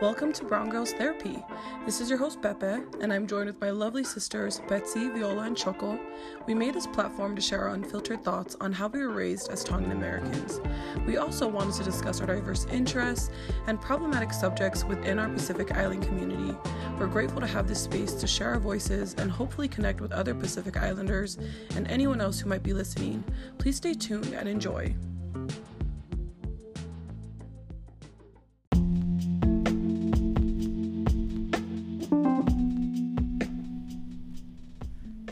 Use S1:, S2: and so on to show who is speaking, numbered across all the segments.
S1: Welcome to Brown Girls Therapy. This is your host Beppe, and I'm joined with my lovely sisters Betsy, Viola, and Choco. We made this platform to share our unfiltered thoughts on how we were raised as Tongan Americans. We also wanted to discuss our diverse interests and problematic subjects within our Pacific Island community. We're grateful to have this space to share our voices and hopefully connect with other Pacific Islanders and anyone else who might be listening. Please stay tuned and enjoy.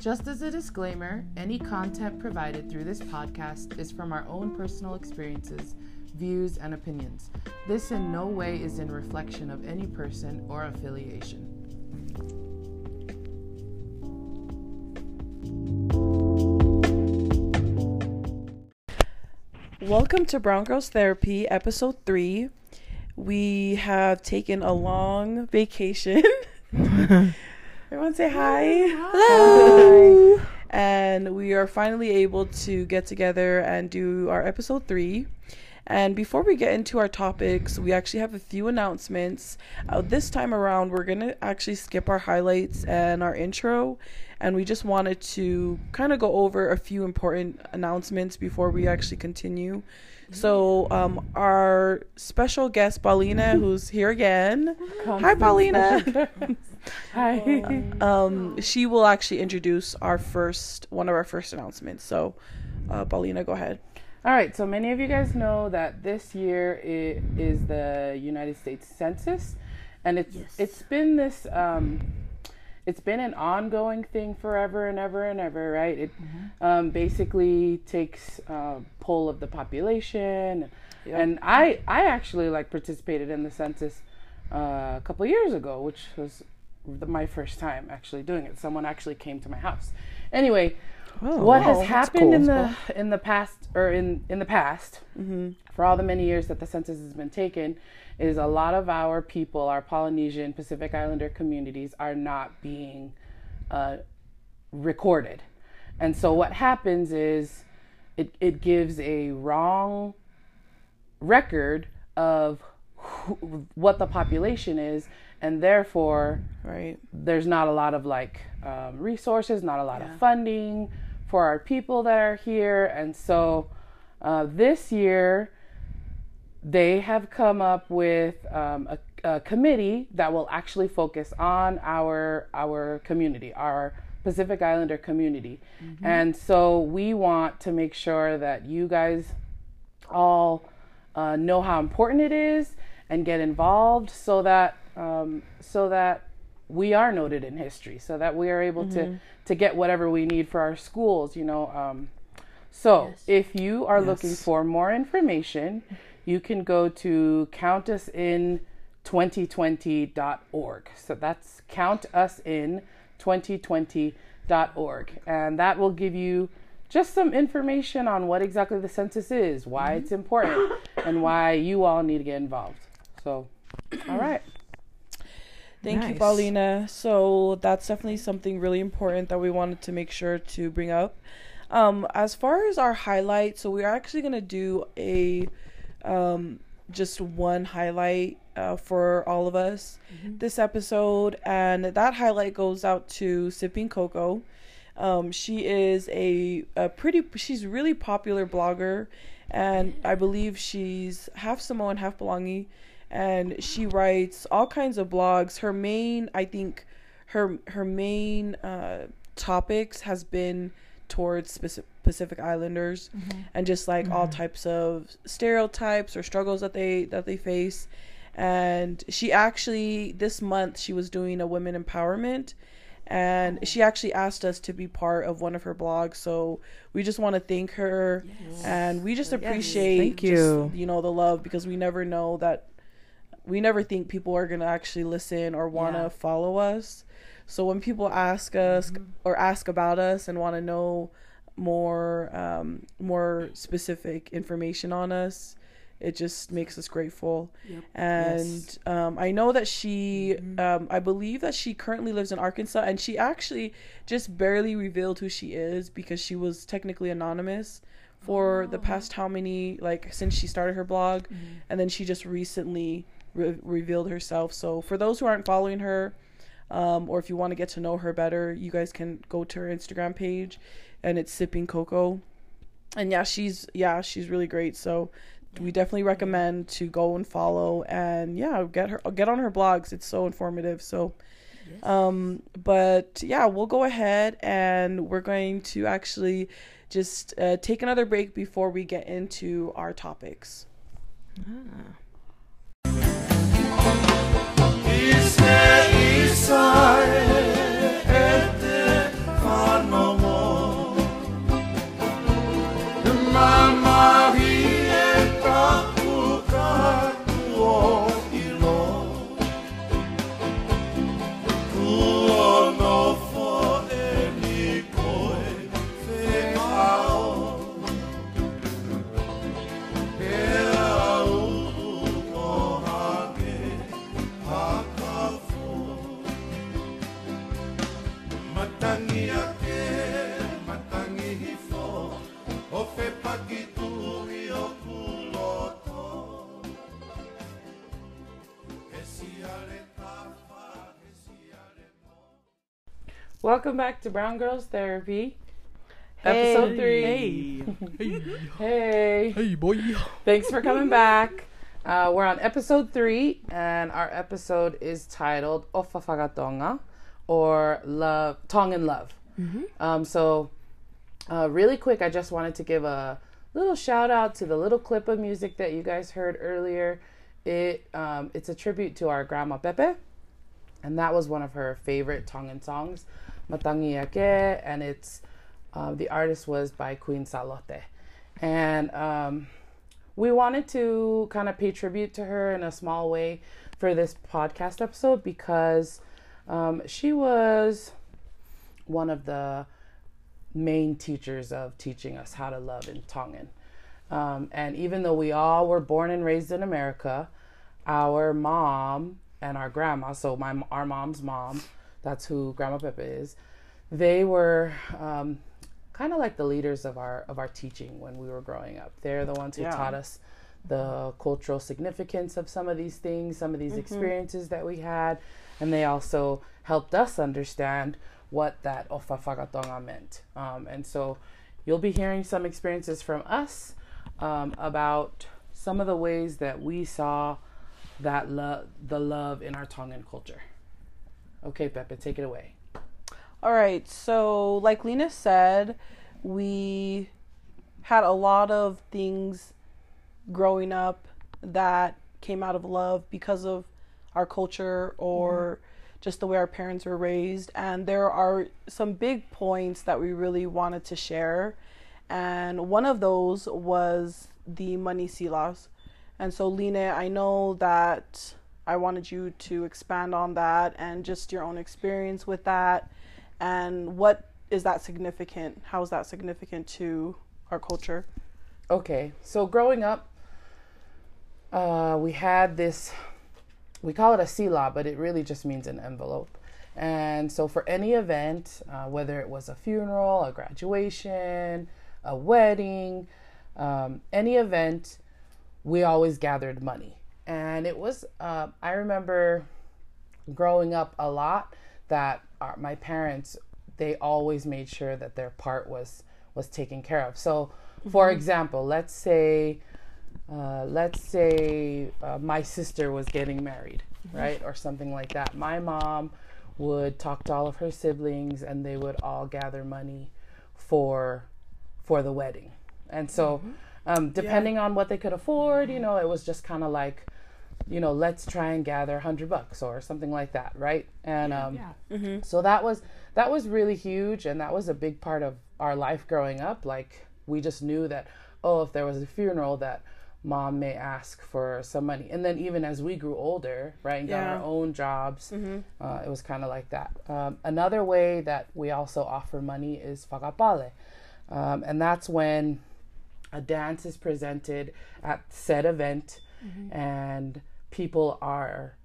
S2: Just as a disclaimer, any content provided through this podcast is from our own personal experiences, views, and opinions. This in no way is in reflection of any person or affiliation.
S1: Welcome to Brown Girls Therapy, episode three. We have taken a long vacation. Everyone say hi. Hello. And we are finally able to get together and do our episode three. And before we get into our topics, we actually have a few announcements. Uh, this time around, we're going to actually skip our highlights and our intro. And we just wanted to kind of go over a few important announcements before we actually continue. So, um, our special guest, Paulina, who's here again. Hi, Paulina.
S2: Hi.
S1: um, she will actually introduce our first, one of our first announcements. So, uh, Paulina, go ahead.
S2: All right, so many of you guys know that this year it is the United States Census, and it's it's been this um, it's been an ongoing thing forever and ever and ever, right? It um, basically takes a poll of the population, and I I actually like participated in the census uh, a couple years ago, which was my first time actually doing it. Someone actually came to my house. Anyway, what
S1: wow,
S2: has happened
S1: cool.
S2: in the in the past or in in the past for all the many years that the census has been taken is a lot of our people, our Polynesian Pacific Islander communities, are not being uh, recorded, and so what happens is it it gives a wrong record of who, what the population is, and therefore
S1: Right.
S2: there's not a lot of like um, resources, not a lot of funding for our people that are here. And so uh, this year, they have come up with um, a, a committee that will actually focus on our our community, our Pacific Islander community. And so we want to make sure that you guys all uh, know how important it is and get involved so that um, so that we are noted in history so that we are able to to get whatever we need for our schools you know um, so if you are looking for more information you can go to countusin2020.org so that's countusin2020.org and that will give you just some information on what exactly the census is why it's important and why you all need to get involved. So all right
S1: Thank you,
S3: Nice.
S1: Paulina. So that's definitely something really important that we wanted to make sure to bring up. Um, as far as our highlight, so we're actually gonna do a um, just one highlight uh, for all of us this episode, and that highlight goes out to Sipping Coco. Um, she is a, a pretty, she's really popular blogger, and I believe she's half Samoan, half Belangi, and she writes all kinds of blogs. Her main, I think, her her main uh, topics has been towards Paci- Pacific Islanders, and just like all types of stereotypes or struggles that they that they face. And she actually this month she was doing a women empowerment and she actually asked us to be part of one of her blogs so we just want to thank her and we just appreciate
S3: Thank
S1: just,
S3: you.
S1: you know the love because we never know that we never think people are going to actually listen or want to
S2: Yeah.
S1: follow us so when people ask us
S3: Mm-hmm.
S1: or ask about us and want to know more um, more specific information on us it just makes us grateful and um, i know that she
S3: Mm-hmm.
S1: um, i believe that she currently lives in arkansas and she actually just barely revealed who she is because she was technically anonymous for
S3: Oh.
S1: the past how many like since she started her blog
S3: Mm-hmm.
S1: and then she just recently re- revealed herself. So for those who aren't following her, um, or if you want to get to know her better, you guys can go to her Instagram page, and it's Sipping Cocoa. And yeah, she's yeah she's really great. So we definitely recommend to go and follow and yeah get her get on her blogs. It's so informative. So. Um, but yeah, we'll go ahead and we're going to actually just uh, take another break before we get into our topics. Ah. Israel.
S2: Welcome back to Brown Girls Therapy. Hey. Episode three.
S3: Hey.
S2: hey.
S3: Hey, boy.
S2: Thanks for coming back. Uh, we're on episode three, and our episode is titled Ofa Fakatonga, or Love, Tongue and Love. Mm-hmm. Um, so, uh, really quick, I just wanted to give a little shout out to the little clip of music that you guys heard earlier. It um, it's a tribute to our grandma Pepe, and that was one of her favorite Tongan songs. Matangiake, and it's uh, the artist was by Queen Salote. And um, we wanted to kind of pay tribute to her in a small way for this podcast episode because um, she was one of the main teachers of teaching us how to love in Tongan. Um, and even though we all were born and raised in America, our mom and our grandma, so my our mom's mom, that's who Grandma Pepe is. They were um, kind of like the leaders of our of our teaching when we were growing up. They're the ones who yeah. taught us the cultural significance of some of these things, some of these mm-hmm. experiences that we had, and they also helped us understand what that Ofa Fakatonga meant. Um, and so you'll be hearing some experiences from us um, about some of the ways that we saw that love, the love in our Tongan culture. Okay, Pepe, take it away.
S1: All right. So, like Lena said, we had a lot of things growing up that came out of love because of our culture or mm-hmm. just the way our parents were raised. And there are some big points that we really wanted to share. And one of those was the money silas. And so, Lena, I know that I wanted you to expand on that and just your own experience with that and what is that significant? How is that significant to our culture?
S2: Okay, so growing up, uh, we had this, we call it a sila, but it really just means an envelope. And so for any event, uh, whether it was a funeral, a graduation, a wedding, um, any event, we always gathered money and it was uh, i remember growing up a lot that our, my parents they always made sure that their part was was taken care of so for mm-hmm. example let's say uh, let's say uh, my sister was getting married mm-hmm. right or something like that my mom would talk to all of her siblings and they would all gather money for for the wedding and so mm-hmm. um, depending yeah. on what they could afford you know it was just kind of like you know, let's try and gather a hundred bucks or something like that, right? And um, yeah. Mm-hmm. so that was that was really huge, and that was a big part of our life growing up. Like we just knew that, oh, if there was a funeral, that mom may ask for some money, and then even as we grew older, right, and got our own jobs, mm-hmm. uh, it was kind of like that. Um, another way that we also offer money is fakapale. um, and that's when a dance is presented at said event, mm-hmm. and people are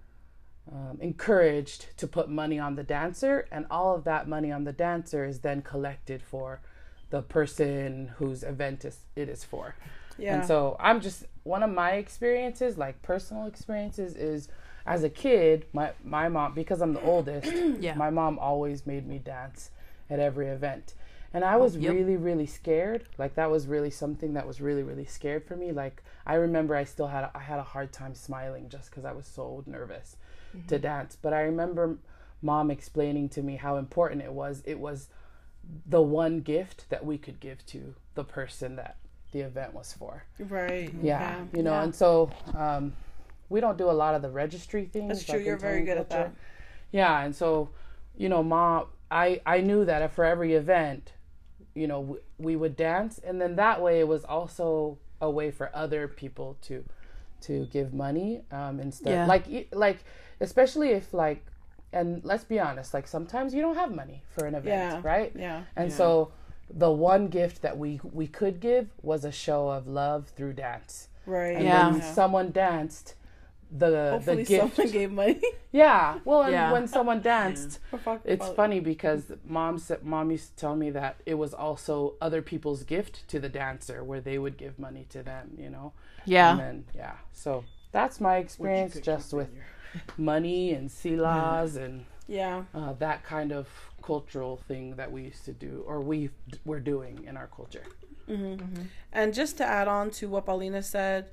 S2: um, encouraged to put money on the dancer, and all of that money on the dancer is then collected for the person whose event is, it is for. Yeah. And so I'm just one of my experiences, like personal experiences, is as a kid, my my mom because I'm the oldest, yeah. my mom always made me dance at every event. And I was yep. really, really scared. Like that was really something that was really, really scared for me. Like I remember I still had a, I had a hard time smiling just because I was so nervous mm-hmm. to dance. But I remember mom explaining to me how important it was. It was the one gift that we could give to the person that the event was for.
S1: Right.
S2: Yeah. yeah. You know, yeah. and so um, we don't do a lot of the registry things.
S1: That's true. Like You're very good culture. at that.
S2: Yeah, and so you know, mom, I I knew that for every event, you know, we, we would dance, and then that way it was also a way for other people to to give money um, instead. Yeah. Like like especially if like and let's be honest, like sometimes you don't have money for an event, yeah. right?
S1: Yeah.
S2: And
S1: yeah.
S2: so the one gift that we we could give was a show of love through dance.
S1: Right.
S2: And yeah. when someone danced, the
S1: Hopefully
S2: the gift
S1: someone gave money.
S2: yeah. Well, yeah. when someone danced, it's funny because mom said mom used to tell me that it was also other people's gift to the dancer where they would give money to them, you know.
S3: Yeah.
S2: And then yeah. So that's my experience just with money and silas and
S1: yeah
S2: uh, that kind of cultural thing that we used to do or we were doing in our culture.
S1: Mm-hmm. Mm-hmm. And just to add on to what Paulina said,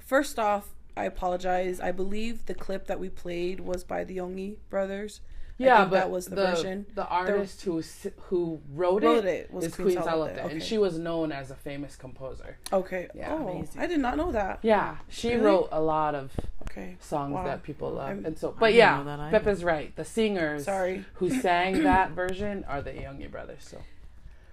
S1: first off, I apologize. I believe the clip that we played was by the Yongi brothers.
S2: Yeah, but that was the, the, version. The artist the, who who wrote, wrote it, it was Queen, Queen Salote, okay. and she was known as a famous composer.
S1: Okay. Yeah. Oh, Amazing. I did not know that.
S2: Yeah, she really? wrote a lot of okay songs wow. that people love, I'm, and so. But yeah, Pepe's right. The singers,
S1: sorry,
S2: who sang that version are the Yongi brothers. So.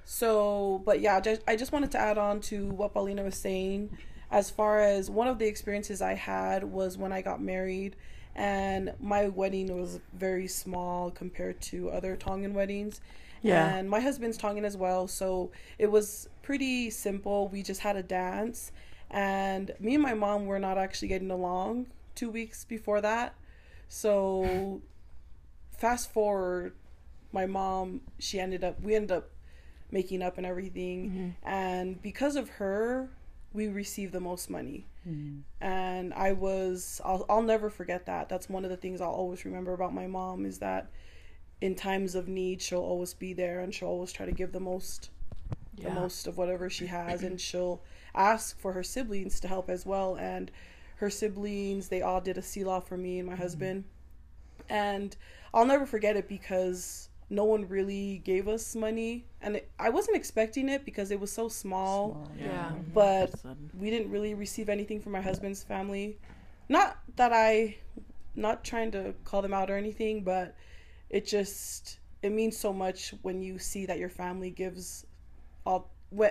S1: So, but yeah, just, I just wanted to add on to what Paulina was saying. As far as one of the experiences I had was when I got married and my wedding was very small compared to other Tongan weddings. Yeah. And my husband's Tongan as well, so it was pretty simple. We just had a dance, and me and my mom were not actually getting along two weeks before that. So, fast forward, my mom, she ended up, we ended up making up and everything. Mm-hmm. And because of her, we receive the most money. Mm. And I was, I'll, I'll never forget that. That's one of the things I'll always remember about my mom is that in times of need, she'll always be there and she'll always try to give the most, yeah. the most of whatever she has. and she'll ask for her siblings to help as well. And her siblings, they all did a sila for me and my mm. husband. And I'll never forget it because no one really gave us money. And it, i wasn't expecting it because it was so small, small
S3: yeah, yeah.
S1: but we didn't really receive anything from my husband's family. Not that i not trying to call them out or anything but it just it means so much when you see that your family gives all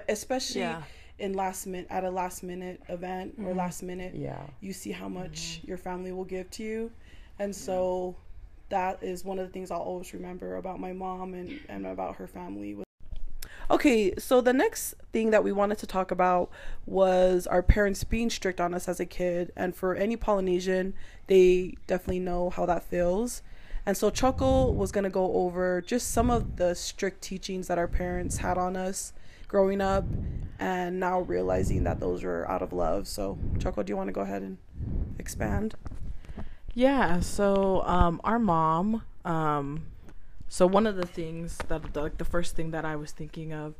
S1: especially yeah. in last minute at a last minute event mm-hmm. or last minute
S2: yeah.
S1: you see how much mm-hmm. your family will give to you. And so that is one of the things I'll always remember about my mom and, and about her family. Okay, so the next thing that we wanted to talk about was our parents being strict on us as a kid. And for any Polynesian, they definitely know how that feels. And so Choco was going to go over just some of the strict teachings that our parents had on us growing up and now realizing that those were out of love. So, Choco, do you want to go ahead and expand?
S3: Yeah, so um, our mom, um, so one of the things that the, like the first thing that I was thinking of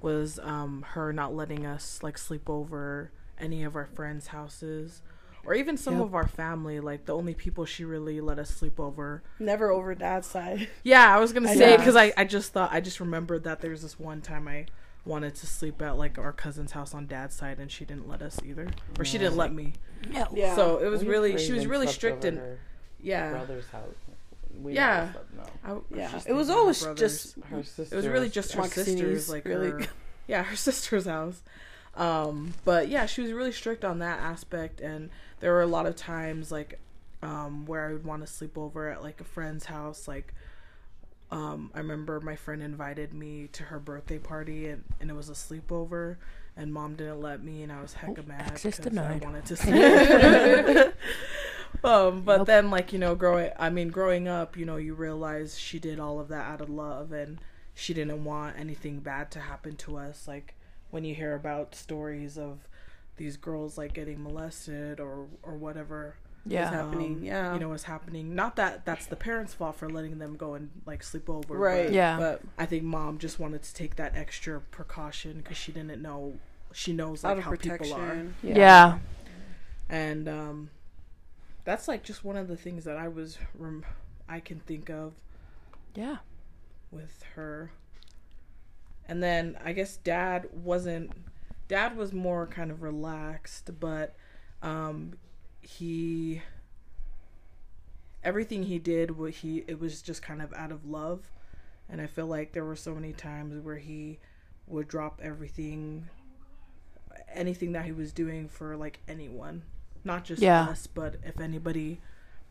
S3: was um, her not letting us like sleep over any of our friends' houses or even some yep. of our family. Like the only people she really let us sleep over.
S1: Never over dad's side.
S3: Yeah, I was gonna say because I, I just thought I just remembered that there was this one time I wanted to sleep at like our cousin's house on dad's side and she didn't let us either. Or she didn't let me.
S1: Yeah, yeah.
S3: so it was we really she was really strict and yeah.
S2: brother's house.
S3: We yeah.
S1: I, yeah it was always just
S3: her sister it was really just her sisters like really. her, yeah her sister's house. Um but yeah she was really strict on that aspect and there were a lot of times like um where i would want to sleep over at like a friend's house like um, I remember my friend invited me to her birthday party and, and it was a sleepover and mom didn't let me and I was heck hecka mad
S1: denied.
S3: I wanted to sleep. um, but nope. then like, you know, growing I mean, growing up, you know, you realize she did all of that out of love and she didn't want anything bad to happen to us. Like when you hear about stories of these girls like getting molested or or whatever
S1: yeah. is happening.
S3: Um,
S1: yeah,
S3: you know what's happening. Not that that's the parents' fault for letting them go and like sleep over.
S1: Right.
S3: But,
S1: yeah.
S3: But I think mom just wanted to take that extra precaution because she didn't know. She knows like how protection. people are.
S4: Yeah. yeah.
S3: And um, that's like just one of the things that I was rem- I can think of.
S4: Yeah.
S3: With her. And then I guess dad wasn't dad was more kind of relaxed, but um he everything he did what he it was just kind of out of love. And i feel like there were so many times where he would drop everything anything that he was doing for like anyone. Not just yeah. us but if anybody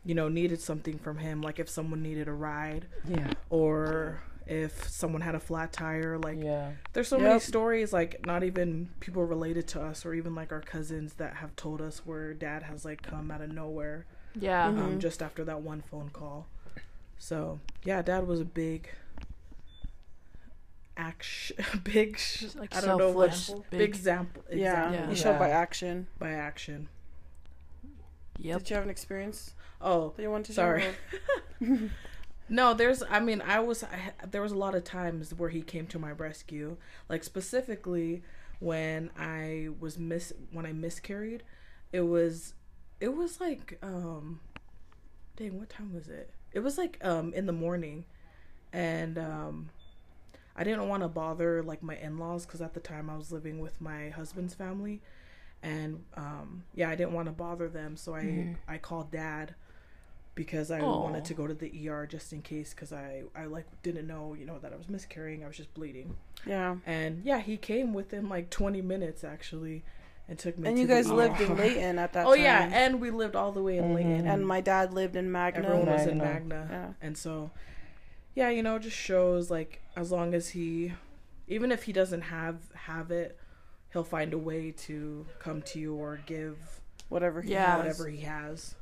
S3: you know needed something from him like if someone needed a ride
S2: yeah.
S3: or if someone had a flat tire like
S2: yeah.
S3: there's so yep. many stories like not even people related to us or even like our cousins that have told us where dad has like come out of nowhere
S4: yeah.
S3: um, mm-hmm. just after that one phone call. So yeah dad was a big action big like i don't know big, big example
S1: yeah, yeah. he showed yeah. by action.
S3: By action.
S1: Yep. Did you have an experience?
S3: Oh
S1: that you want to
S3: sorry No, there's. I mean, I was. I, there was a lot of times where he came to my rescue. Like specifically when I was miss when I miscarried. It was. It was like. um Dang, what time was it? It was like um in the morning, and um I didn't want to bother like my in laws because at the time I was living with my husband's family, and um yeah I didn't want to bother them, so I mm-hmm. I called dad because I Aww. wanted to go to the ER just in case because I I like didn't know you know that I was miscarrying I was just bleeding
S1: yeah
S3: and yeah he came within like 20 minutes actually and took me
S1: and you guys lived in Layton at that time.
S3: oh
S1: time.
S3: yeah and we lived all the way in mm-hmm. Layton
S1: and my dad lived in Magna
S3: everyone was in Magna yeah. and so yeah you know just shows like as long as he even if he doesn't have have it he'll find a way to come to you or give
S1: whatever he
S3: yeah. has. whatever he has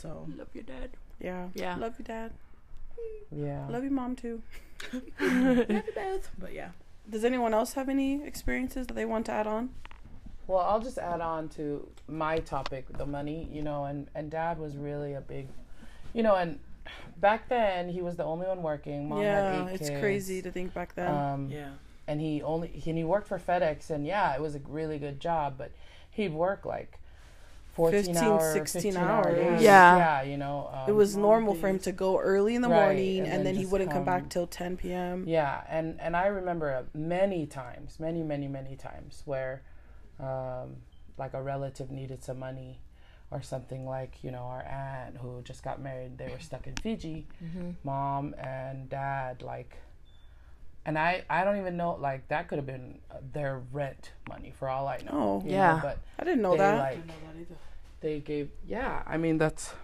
S3: so
S4: love your dad.
S1: Yeah.
S4: Yeah.
S1: Love your dad.
S2: Yeah.
S1: Love your mom too.
S3: love you both. But yeah.
S1: Does anyone else have any experiences that they want to add on?
S2: Well, I'll just add on to my topic, the money, you know, and, and dad was really a big, you know, and back then he was the only one working. Mom yeah,
S1: it's
S2: kids.
S1: crazy to think back then.
S2: Um,
S3: yeah.
S2: And he only, he, and he worked for FedEx and yeah, it was a really good job, but he'd work like 14 15, hour, 16 15 hours.
S1: yeah.
S2: Yeah, you know.
S1: Um, it was normal for him to go early in the right, morning and, and then, then he wouldn't come, come, back till 10 p.m.
S2: Yeah, and and I remember many times, many many many times where um, like a relative needed some money or something like, you know, our aunt who just got married, they were stuck in Fiji. Mm-hmm. Mom and dad like and I, I don't even know like that could have been their rent money for all I know.
S1: Oh yeah, know, but I didn't know that.
S2: Like, didn't know that either they gave yeah i mean that's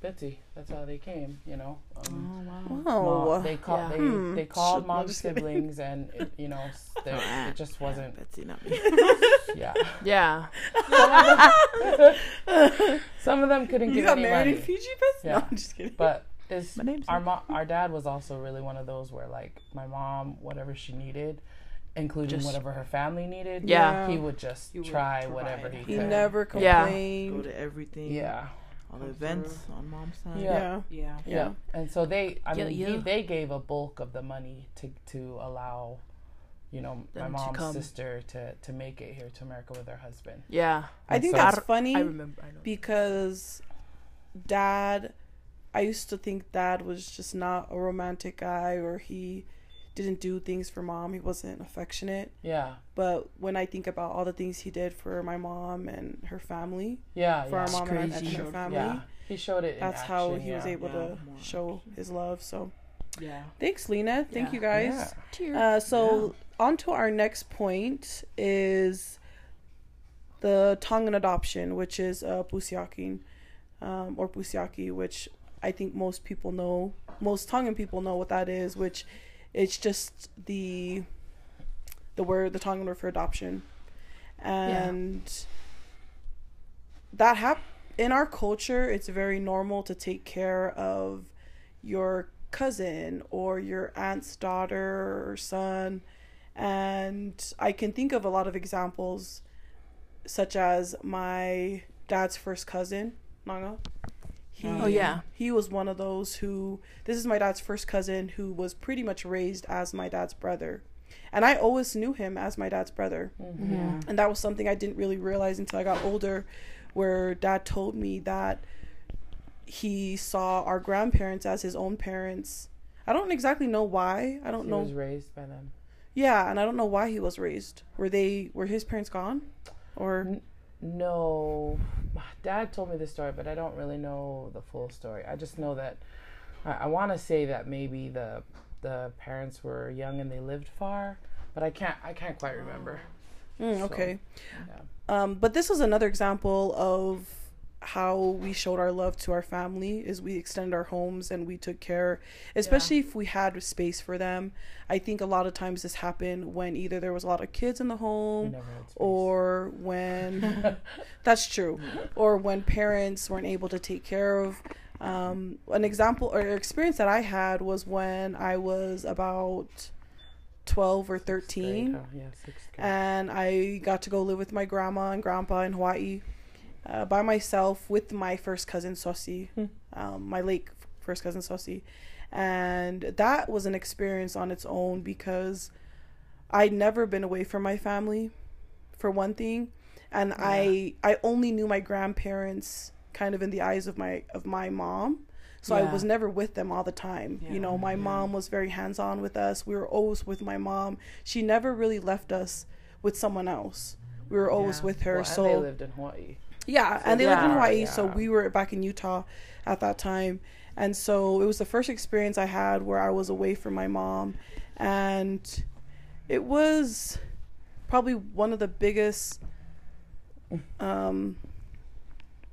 S2: Betsy. That's how they came, you know.
S1: Um, oh wow!
S2: Mom, they called. Yeah. They, hmm. they called mom's siblings, and it, you know, it just wasn't.
S4: Betsy, not me.
S2: yeah.
S4: Yeah.
S2: Some of them, some of them couldn't
S1: you
S2: give
S1: got
S2: any
S1: married
S2: money.
S1: in Fiji, Betsy?
S2: Yeah.
S1: No, I'm just kidding.
S2: But is our mom, our dad was also really one of those where like my mom, whatever she needed, including just, whatever her family needed.
S4: Yeah,
S2: he would just he try, would whatever he,
S1: he
S2: could.
S1: He never complained. Yeah.
S3: Go to everything.
S2: Yeah.
S3: All the events on mom's side.
S2: Yeah.
S1: Yeah.
S2: yeah. yeah. And so they, I mean, yeah. He, they gave a bulk of the money to to allow, you know, Them my mom's to sister to to make it here to America with her husband.
S4: Yeah.
S1: I think so, that's funny. I remember. I know. Because dad, I used to think dad was just not a romantic guy, or he didn't do things for mom. He wasn't affectionate.
S2: Yeah.
S1: But when I think about all the things he did for my mom and her family,
S2: yeah,
S1: for
S2: yeah.
S1: our mom and, and, her family, yeah.
S2: he showed it.
S1: That's
S2: action,
S1: how he
S2: yeah.
S1: was able to show his love. So,
S3: yeah.
S1: Thanks, Lena. Thank you guys. Uh, so on to our next point is the Tongan adoption, which is uh, Pusiaking, um, or Pusiaki, which I think most people know. Most Tongan people know what that is, which it's just the the word the Tongan word for adoption, and yeah. that hap- in our culture. It's very normal to take care of your cousin or your aunt's daughter or son, and I can think of a lot of examples such as my dad's first cousin, Nanga.
S4: He, oh yeah.
S1: He was one of those who this is my dad's first cousin who was pretty much raised as my dad's brother. And I always knew him as my dad's brother. Mm-hmm. And that was something I didn't really realize until I got older where dad told me that he saw our grandparents as his own parents. I don't exactly know why. I don't
S2: he
S1: know.
S2: He was raised by them.
S1: Yeah, and I don't know why he was raised. Were they were his parents gone? Or N-
S2: no. Dad told me the story, but I don't really know the full story. I just know that I, I want to say that maybe the the parents were young and they lived far, but I can't I can't quite remember.
S1: Mm, okay. So, yeah. Um, but this was another example of how we showed our love to our family is we extended our homes and we took care especially yeah. if we had space for them. I think a lot of times this happened when either there was a lot of kids in the home or when that's true. Or when parents weren't able to take care of um, an example or experience that i had was when i was about 12 or 13 grade, yeah, and i got to go live with my grandma and grandpa in hawaii uh, by myself with my first cousin Sosi, hmm. um, my late first cousin Sosi, and that was an experience on its own because I'd never been away from my family, for one thing, and yeah. I I only knew my grandparents kind of in the eyes of my of my mom. So yeah. I was never with them all the time. Yeah. You know, my mom was very hands on with us. We were always with my mom. She never really left us with someone else. We were always with her.
S2: Well,
S1: so
S2: they lived in Hawaii.
S1: Yeah, so, and they yeah, lived in Hawaii, yeah. so we were back in Utah at that time. And so it was the first experience I had where I was away from my mom and it was probably one of the biggest um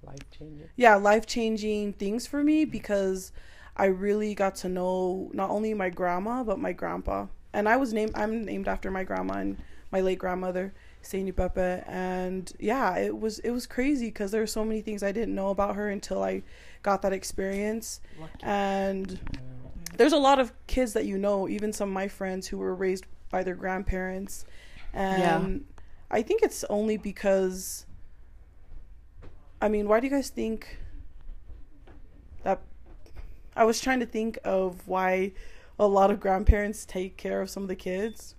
S2: life changing.
S1: Yeah, life-changing things for me because I really got to know not only my grandma but my grandpa. And I was named I'm named after my grandma and my late grandmother. Saini Pepe, and yeah, it was it was crazy because there were so many things I didn't know about her until I got that experience. Lucky. And there's a lot of kids that you know, even some of my friends who were raised by their grandparents, and yeah. I think it's only because. I mean, why do you guys think that? I was trying to think of why a lot of grandparents take care of some of the kids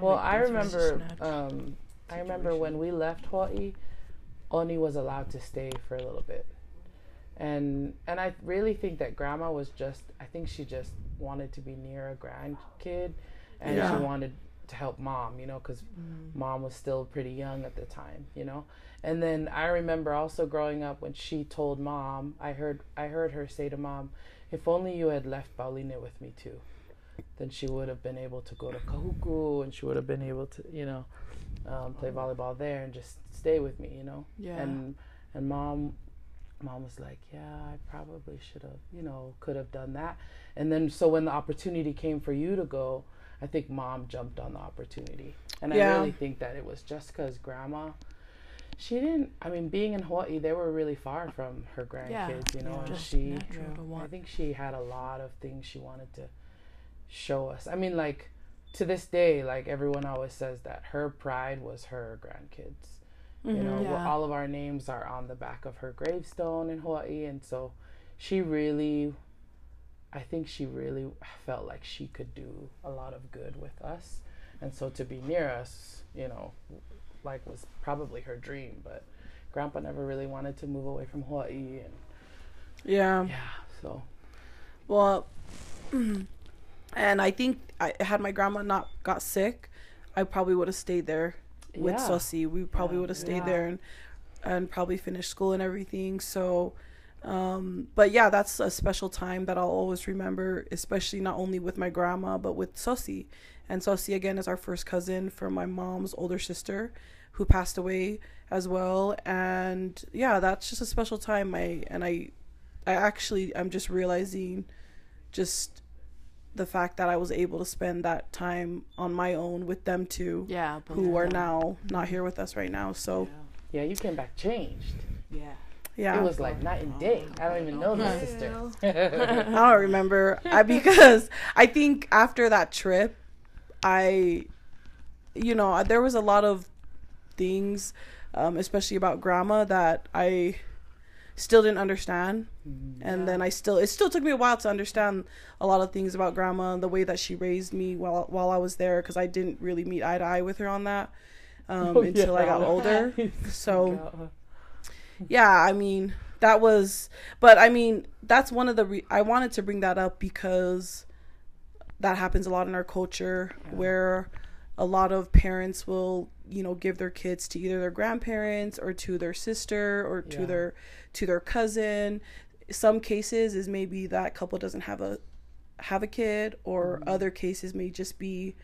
S2: well, I remember. Um, I remember when we left Hawaii, Oni was allowed to stay for a little bit, and and I really think that Grandma was just. I think she just wanted to be near a grandkid, and yeah. she wanted to help mom, you know, because mm. mom was still pretty young at the time, you know. And then I remember also growing up when she told mom, I heard I heard her say to mom, "If only you had left Pauline with me too." Then she would have been able to go to Kahuku and she would have been able to, you know, um, play volleyball there and just stay with me, you know. Yeah. And and mom, mom was like, yeah, I probably should have, you know, could have done that. And then so when the opportunity came for you to go, I think mom jumped on the opportunity. And yeah. I really think that it was just because grandma she didn't i mean being in hawaii they were really far from her grandkids yeah, you know yeah, and she i think she had a lot of things she wanted to show us. I mean, like to this day, like everyone always says that her pride was her grandkids. Mm-hmm, you know, yeah. all of our names are on the back of her gravestone in Hawaii, and so she really, I think she really felt like she could do a lot of good with us, and so to be near us, you know, like was probably her dream. But Grandpa never really wanted to move away from Hawaii, and
S1: yeah,
S2: yeah. So,
S1: well. And I think I had my grandma not got sick, I probably would have stayed there with yeah. We probably yeah. would have stayed yeah. there and and probably finished school and everything. So um, but yeah, that's a special time that I'll always remember, especially not only with my grandma but with Sosi. And Sosi again is our first cousin from my mom's older sister who passed away as well. And yeah, that's just a special time. I and I I actually I'm just realizing just the fact that I was able to spend that time on my own with them two.
S4: Yeah.
S1: Who are now not here with us right now. So.
S2: Yeah, you came back changed.
S4: Yeah.
S1: Yeah.
S2: It was like night and day. I don't even know my sister.
S1: I don't remember I, because I think after that trip, I, you know, there was a lot of things, um, especially about grandma, that I still didn't understand. Mm-hmm. And then I still, it still took me a while to understand a lot of things about grandma and the way that she raised me while while I was there, because I didn't really meet eye to eye with her on that um, oh, until yeah. I got older. so, yeah, I mean that was, but I mean that's one of the re- I wanted to bring that up because that happens a lot in our culture yeah. where a lot of parents will you know give their kids to either their grandparents or to their sister or to yeah. their to their cousin some cases is maybe that couple doesn't have a have a kid or mm-hmm. other cases may just be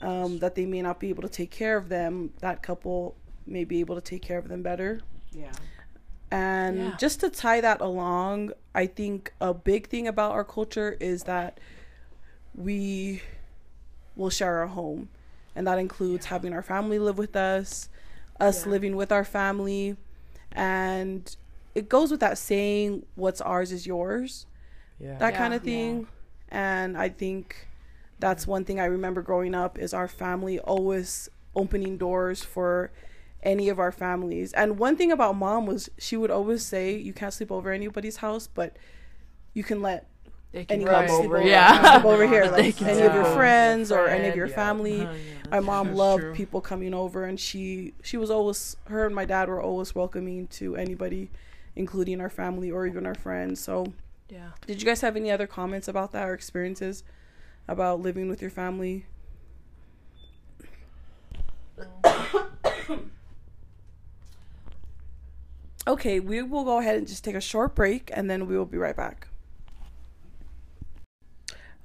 S1: um, that they may not be able to take care of them that couple may be able to take care of them better
S3: yeah
S1: and yeah. just to tie that along i think a big thing about our culture is that we will share our home and that includes having our family live with us us yeah. living with our family. And it goes with that saying what's ours is yours. Yeah. that kind of thing. And i think that's one thing i remember growing up is our family always opening doors for any of our families. And one thing about mom was she would always say you can't sleep over anybody's house but you can let any come over, yeah, come over here, like any of your friends or any of your yeah. family. Uh, yeah, my mom loved true. people coming over, and she she was always her and my dad were always welcoming to anybody, including our family or even our friends. So,
S4: yeah.
S1: Did you guys have any other comments about that or experiences about living with your family? okay, we will go ahead and just take a short break, and then we will be right back.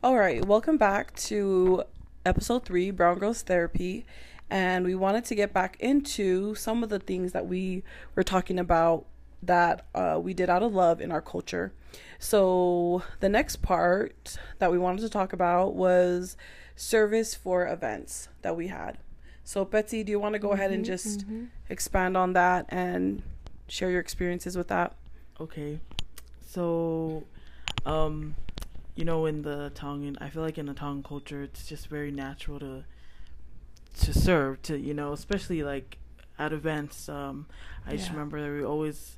S1: All right, welcome back to episode three, Brown Girls Therapy. And we wanted to get back into some of the things that we were talking about that uh, we did out of love in our culture. So, the next part that we wanted to talk about was service for events that we had. So, Betsy, do you want to go mm-hmm, ahead and mm-hmm, just mm-hmm. expand on that and share your experiences with that?
S5: Okay. So, um, you know, in the Tongan, I feel like in the Tongan culture, it's just very natural to to serve to you know, especially like at events. Um, I yeah. just remember that we always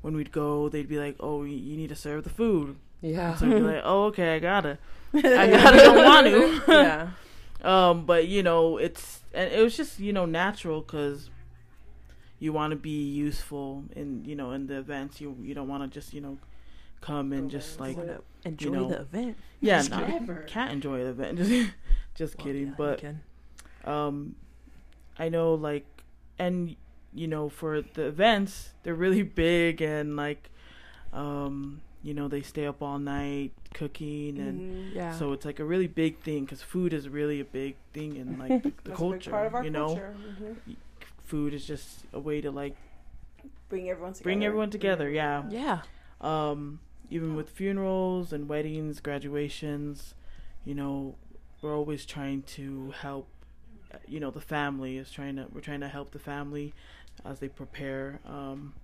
S5: when we'd go, they'd be like, "Oh, you need to serve the food."
S2: Yeah.
S5: So I'd be like, "Oh, okay, I gotta, I gotta, don't want to." yeah. Um, but you know, it's and it was just you know natural because you want to be useful in you know in the events. You you don't want to just you know come and just like
S4: enjoy you know, the event.
S5: Yeah, no, can't enjoy the event. Just, just well, kidding. Yeah, but um, I know like, and you know, for the events, they're really big and like, um, you know, they stay up all night cooking and mm-hmm. yeah. so it's like a really big thing because food is really a big thing in like the, the culture. you know, mm-hmm. food is just a way to like
S1: bring everyone together.
S5: Bring everyone together. Yeah.
S4: Yeah.
S5: Um, even with funerals and weddings, graduations, you know, we're always trying to help. You know, the family is trying to. We're trying to help the family as they prepare. Um,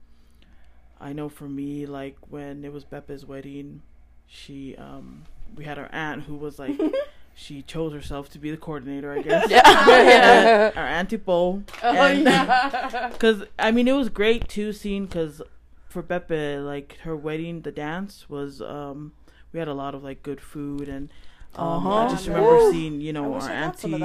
S5: I know for me, like when it was Bepe's wedding, she um, we had our aunt who was like. she chose herself to be the coordinator, I guess. yeah. our auntie Bo. Oh, and, yeah. Because, I mean, it was great, too, seeing, because for Bepe, like her wedding, the dance was um we had a lot of like good food and um, uh-huh. I just remember seeing you know our auntie,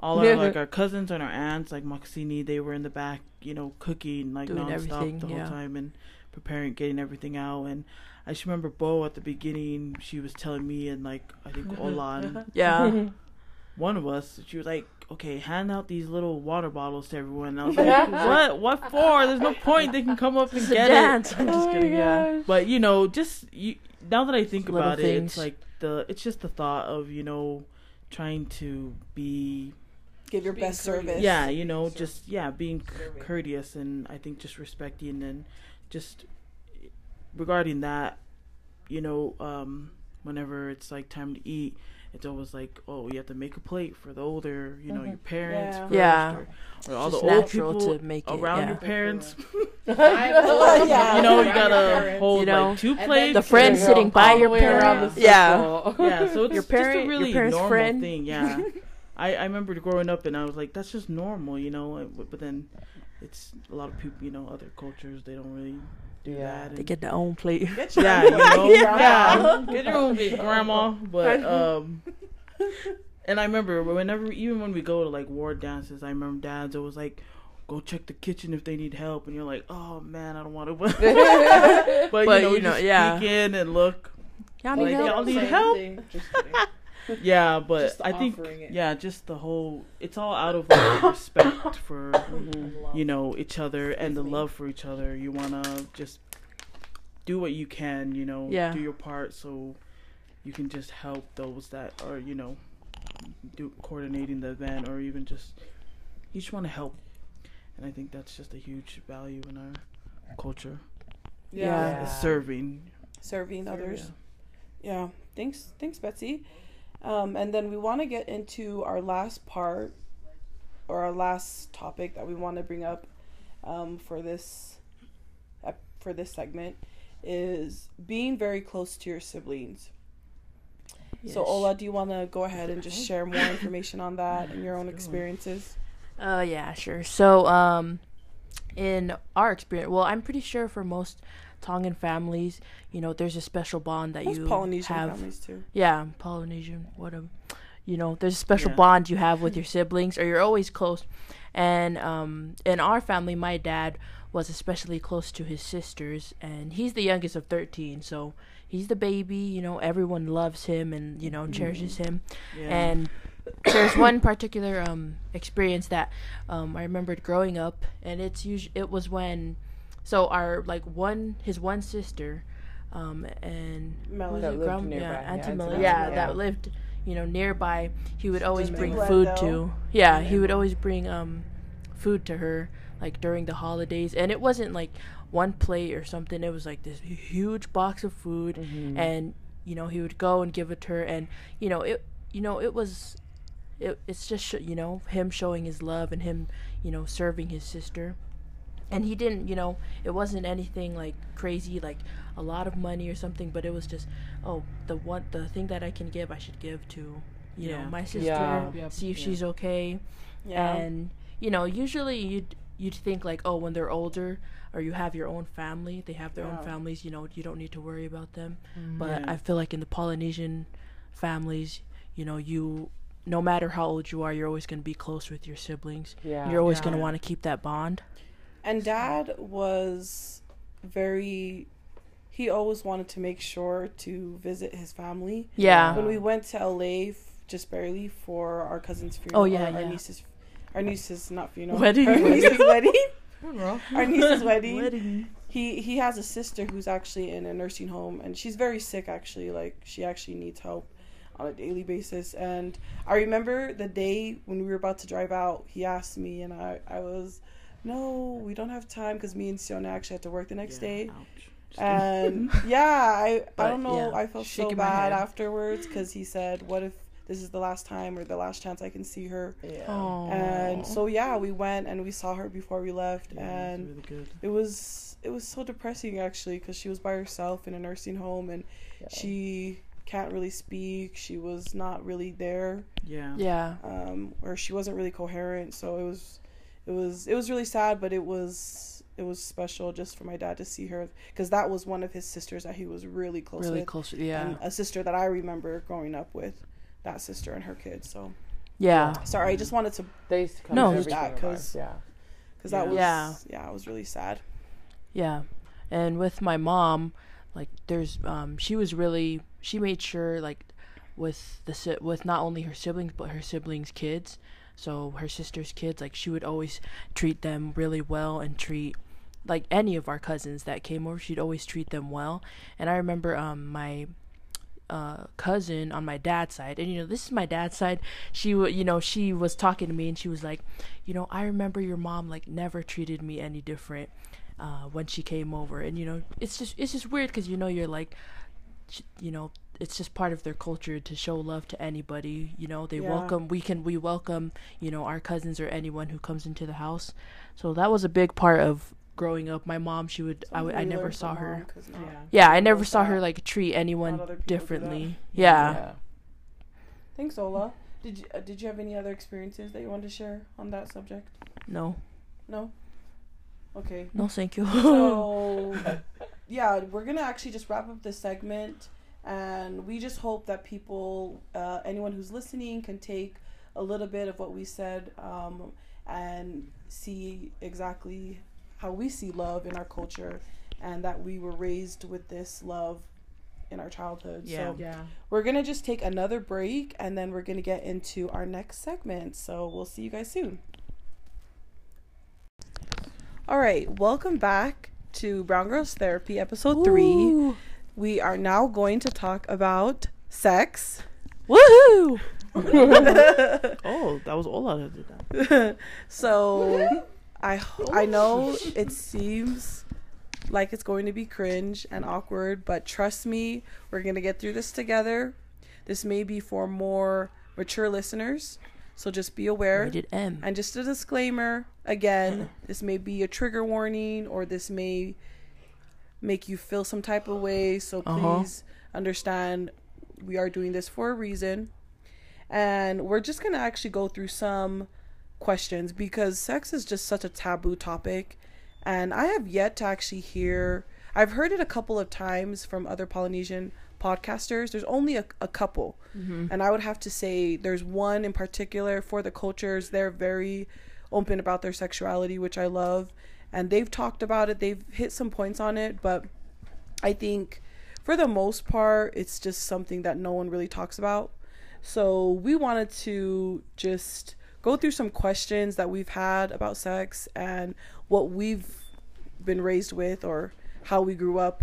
S5: all our like our cousins and our aunts like Moxini, they were in the back, you know, cooking like Doing nonstop the whole yeah. time and preparing, getting everything out and. I just remember Bo at the beginning. She was telling me and like I think Olan,
S4: yeah,
S5: one of us. She was like, okay, hand out these little water bottles to everyone. And I was like, what? What for? There's no point. They can come up and get it. I'm just oh kidding. Yeah. But you know, just you. Now that I think little about things. it, it's like the. It's just the thought of you know, trying to be.
S1: Give your best courteous. service.
S5: Yeah, you know, just yeah, being c- courteous and I think just respecting and just regarding that, you know, um, whenever it's like time to eat it's always like, oh, you have to make a plate for the older, you know, mm-hmm. your parents,
S4: yeah, yeah.
S5: Or, or all the old people to make it, around yeah. your parents. yeah. You know, you gotta hold you know, like two plates.
S4: The friend sitting by your parents.
S5: Yeah, yeah. So it's your parent, just a really normal friend. thing. Yeah. I I remember growing up and I was like, that's just normal, you know. But then it's a lot of people, you know, other cultures they don't really do yeah. that.
S4: They get their own plate.
S5: yeah, you know, yeah. Get your own plate, grandma. But um, and I remember whenever, even when we go to like war dances, I remember dads always like, go check the kitchen if they need help, and you're like, oh man, I don't want to. but, but you know, you know yeah. Peek in and look. Y'all need like, help. Y'all need help. yeah, but I think it. yeah, just the whole it's all out of like respect for mm-hmm. you know each other and the love for each other. You want to just do what you can, you know, yeah. do your part so you can just help those that are, you know, do coordinating the event or even just you just want to help. And I think that's just a huge value in our culture.
S1: Yeah.
S5: yeah. Serving.
S1: Serving others. Yeah. yeah. Thanks thanks Betsy. Um, and then we want to get into our last part or our last topic that we want to bring up um, for this uh, for this segment is being very close to your siblings. Yes. So Ola, do you want to go ahead and just share more information on that and your own experiences?
S4: Uh yeah, sure. So um in our experience, well, I'm pretty sure for most Tongan families, you know, there's a special bond that Most you Polynesian have. families too. Yeah, Polynesian. What a, you know, there's a special yeah. bond you have with your siblings, or you're always close. And um, in our family, my dad was especially close to his sisters, and he's the youngest of thirteen, so he's the baby. You know, everyone loves him and you know cherishes him. Yeah. And there's one particular um, experience that um, I remembered growing up, and it's usually it was when so our like one his one sister, um, and Melody that lived nearby. yeah, Auntie yeah, Melody, yeah, yeah, that lived you know nearby. He would always bring food though. to. Yeah, yeah, he would always bring um food to her like during the holidays, and it wasn't like one plate or something. It was like this huge box of food, mm-hmm. and you know he would go and give it to her, and you know it you know it was it, it's just sh- you know him showing his love and him you know serving his sister and he didn't you know it wasn't anything like crazy like a lot of money or something but it was just oh the one the thing that i can give i should give to you yeah. know my sister yeah. see if yeah. she's okay yeah. and you know usually you'd you'd think like oh when they're older or you have your own family they have their own families you know you don't need to worry about them mm-hmm. but i feel like in the polynesian families you know you no matter how old you are you're always going to be close with your siblings yeah you're always going to want to keep that bond
S1: and dad was very he always wanted to make sure to visit his family.
S4: Yeah.
S1: When we went to LA f- just barely for our cousin's funeral.
S4: Oh yeah,
S1: our
S4: yeah.
S1: niece's our niece's not funeral.
S4: Wedding.
S1: Our niece's wedding. our niece's wedding. wedding. He he has a sister who's actually in a nursing home and she's very sick actually. Like she actually needs help on a daily basis. And I remember the day when we were about to drive out, he asked me and I, I was no, we don't have time because me and Siona actually had to work the next yeah, day. And yeah, I but, I don't know. Yeah, I felt so bad afterwards because he said, "What if this is the last time or the last chance I can see her?" Yeah. Aww. And so yeah, we went and we saw her before we left, yeah, and really it was it was so depressing actually because she was by herself in a nursing home and she can't really speak. She was not really there.
S5: Yeah.
S4: Yeah.
S1: Um, or she wasn't really coherent. So it was it was it was really sad, but it was it was special just for my dad to see her because that was one of his sisters that he was really close really with.
S4: close, yeah. And
S1: a sister that I remember growing up with, that sister and her kids. So
S4: yeah.
S1: Sorry, I just wanted to
S2: they used to come no that
S1: because
S2: yeah
S1: because that was yeah yeah it was really sad.
S4: Yeah, and with my mom, like there's um she was really she made sure like with the with not only her siblings but her siblings' kids so her sister's kids, like she would always treat them really well and treat like any of our cousins that came over, she'd always treat them well. And I remember um my uh, cousin on my dad's side, and you know this is my dad's side. She, w- you know, she was talking to me, and she was like, you know, I remember your mom like never treated me any different uh, when she came over, and you know, it's just it's just weird because you know you're like, you know, it's just part of their culture to show love to anybody you know they yeah. welcome we can we welcome you know our cousins or anyone who comes into the house so that was a big part of growing up my mom she would I I never saw her yeah. yeah i never saw her like treat anyone differently yeah. yeah.
S1: thanks ola Did you uh, did you have any other experiences that you wanted to share on that subject?
S4: No.
S1: No. Okay.
S4: No, thank you.
S1: so, yeah, we're gonna actually just wrap up this segment, and we just hope that people, uh, anyone who's listening, can take a little bit of what we said um, and see exactly how we see love in our culture, and that we were raised with this love in our childhood. Yeah. So yeah. we're gonna just take another break and then we're gonna get into our next segment. So we'll see you guys soon. All right, welcome back to Brown Girls Therapy, episode Ooh. three. We are now going to talk about sex.
S4: Woohoo!
S5: oh, that was all I did
S1: that. so I I know it seems like it's going to be cringe and awkward, but trust me, we're going to get through this together. This may be for more mature listeners, so just be aware.
S4: Rated M.
S1: And just a disclaimer again, mm-hmm. this may be a trigger warning or this may make you feel some type of way, so uh-huh. please understand we are doing this for a reason. And we're just going to actually go through some questions because sex is just such a taboo topic and I have yet to actually hear. I've heard it a couple of times from other Polynesian podcasters. There's only a, a couple, mm-hmm. and I would have to say there's one in particular for the cultures. They're very open about their sexuality, which I love, and they've talked about it. They've hit some points on it, but I think for the most part, it's just something that no one really talks about. So we wanted to just go through some questions that we've had about sex and what we've been raised with or how we grew up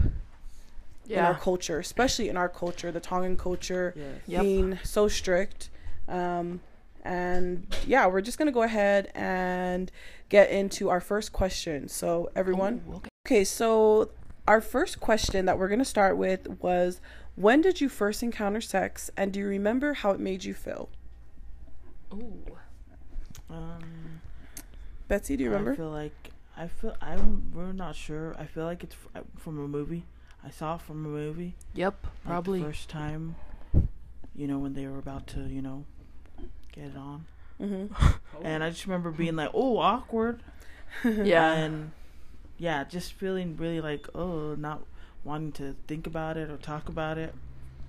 S1: yeah. in our culture, especially in our culture, the Tongan culture yes. being yep. so strict. Um, and yeah, we're just gonna go ahead and get into our first question. So everyone, oh, okay. okay. So our first question that we're gonna start with was, when did you first encounter sex, and do you remember how it made you feel?
S4: Ooh.
S5: Um,
S1: Betsy, do you remember?
S5: I feel like I feel I'm we're not sure. I feel like it's uh, from a movie. I saw it from a movie.
S4: Yep, probably
S5: like first time. You know when they were about to, you know, get it on. Mm-hmm. and I just remember being like, "Oh, awkward."
S4: yeah.
S5: And yeah, just feeling really like, oh, not wanting to think about it or talk about it.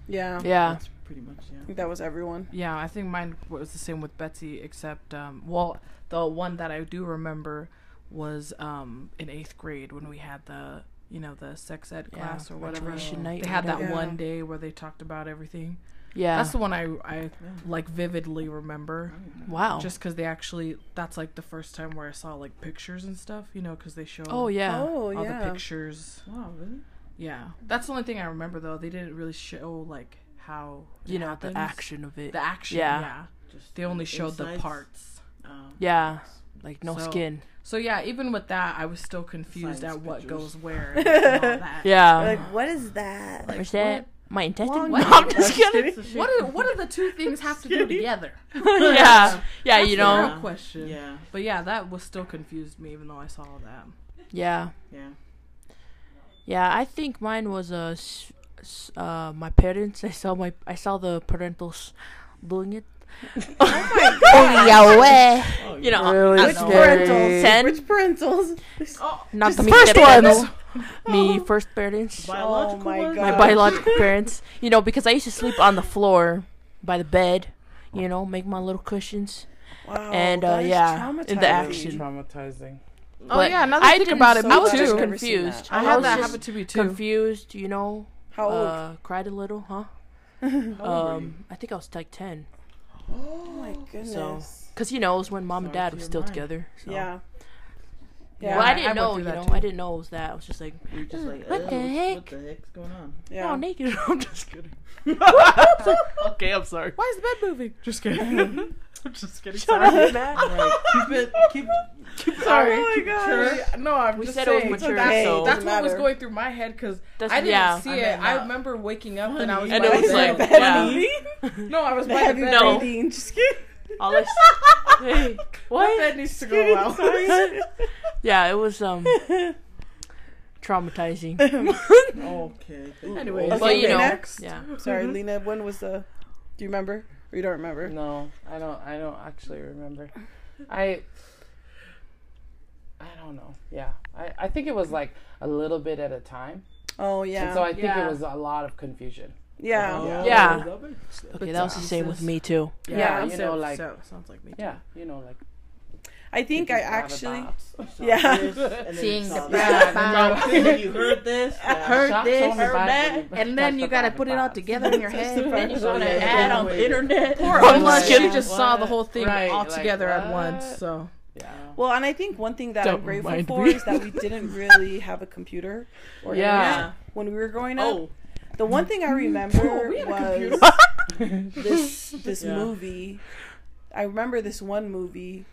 S1: Yeah.
S4: Yeah. That's
S5: pretty much. Yeah.
S1: I think that was everyone.
S3: Yeah, I think mine was the same with Betsy, except um, well, the one that I do remember was um, in eighth grade when we had the you know the sex ed yeah, class or whatever. Night they had that yeah. one day where they talked about everything.
S4: Yeah,
S3: that's the one I I like vividly remember.
S4: Wow,
S3: just because they actually that's like the first time where I saw like pictures and stuff. You know, because they show
S4: oh yeah
S1: oh
S3: all
S1: yeah
S3: the pictures.
S5: Wow, really?
S3: Yeah, that's the only thing I remember though. They didn't really show like how
S4: you know happens. the action of it.
S3: The action, yeah. yeah. Just they only showed the parts.
S4: Um, yeah, like no so, skin.
S3: So yeah, even with that, I was still confused Science at what pictures. goes where.
S4: yeah,
S1: like what is that?
S4: Like, What's that? My intestine?
S3: What? No, I'm just kidding. what, are, what do the two things have to do together?
S4: yeah, yeah, you know.
S3: Real question. Yeah, but yeah, that was still confused me, even though I saw that.
S4: Yeah.
S5: Yeah.
S4: Yeah, I think mine was uh, uh my parents. I saw my I saw the parentals doing it. oh my god! Oh, you know,
S1: really which parentals? Ten? Which parentals?
S4: Oh, Not the first ones. Me first parents.
S1: Biological oh my god!
S4: My biological parents. You know, because I used to sleep on the floor by the bed. You know, make my little cushions. Wow, and uh, yeah, in the action.
S5: Traumatizing.
S3: Oh yeah, now that I think about it, me
S4: I was
S3: too.
S4: just confused.
S3: I, I had that happen to me too.
S4: Confused, you know.
S1: How old?
S4: Uh, cried a little, huh? um, I think I was like ten.
S1: Oh my goodness. So,
S4: cause you know, it was when mom Sorry and dad were still mind. together. So.
S1: Yeah.
S4: Yeah, well, I didn't I know, you know, too. I didn't know it was that. I was just like,
S5: You're just like what the heck? What the heck's going on?
S4: Yeah, I'm naked. I'm just kidding.
S5: okay, I'm sorry.
S3: Why is the bed moving?
S5: Just kidding. I'm just kidding. Sorry. right. Keep it. Keep. keep
S1: sorry. Oh my god.
S3: No, I'm we just said saying. It was mature, that's, so that's what was going through my head because I didn't yeah, see I it. I remember waking up and I was.
S4: And it was like, yeah.
S3: no, I was by the bed. No.
S1: Just kidding.
S4: All this.
S3: hey, what? My bed needs to go out.
S4: yeah, it was um traumatizing.
S5: okay.
S3: Anyway,
S1: okay,
S3: you know,
S1: next. Yeah. Sorry, Lena. When was the? Do you remember? or you don't remember?
S2: No, I don't. I don't actually remember. I I don't know. Yeah, I I think it was like a little bit at a time.
S1: Oh yeah.
S2: And so I think yeah. it was a lot of confusion.
S1: Yeah.
S4: Oh, yeah. Okay, that was the same with me too.
S2: Yeah, yeah you know, like so, sounds like me. Too. Yeah, you know, like
S1: I think I actually, yeah,
S6: seeing the bad. you heard this, yeah. heard this, heard that, and then you got to put it all together in your head. then you got to add on the internet.
S3: Poor Unless you just saw the whole thing right, all together like, at once. So.
S1: Yeah. Well, and I think one thing that Don't I'm grateful for is that we didn't really have a computer or yeah. internet when we were growing up. Oh. The one thing I remember oh, was this this yeah. movie. I remember this one movie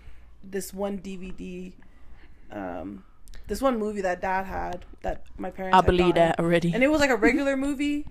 S1: this one DVD, um, this one movie that Dad had that my parents.
S4: I believe that already.
S1: And it was like a regular movie,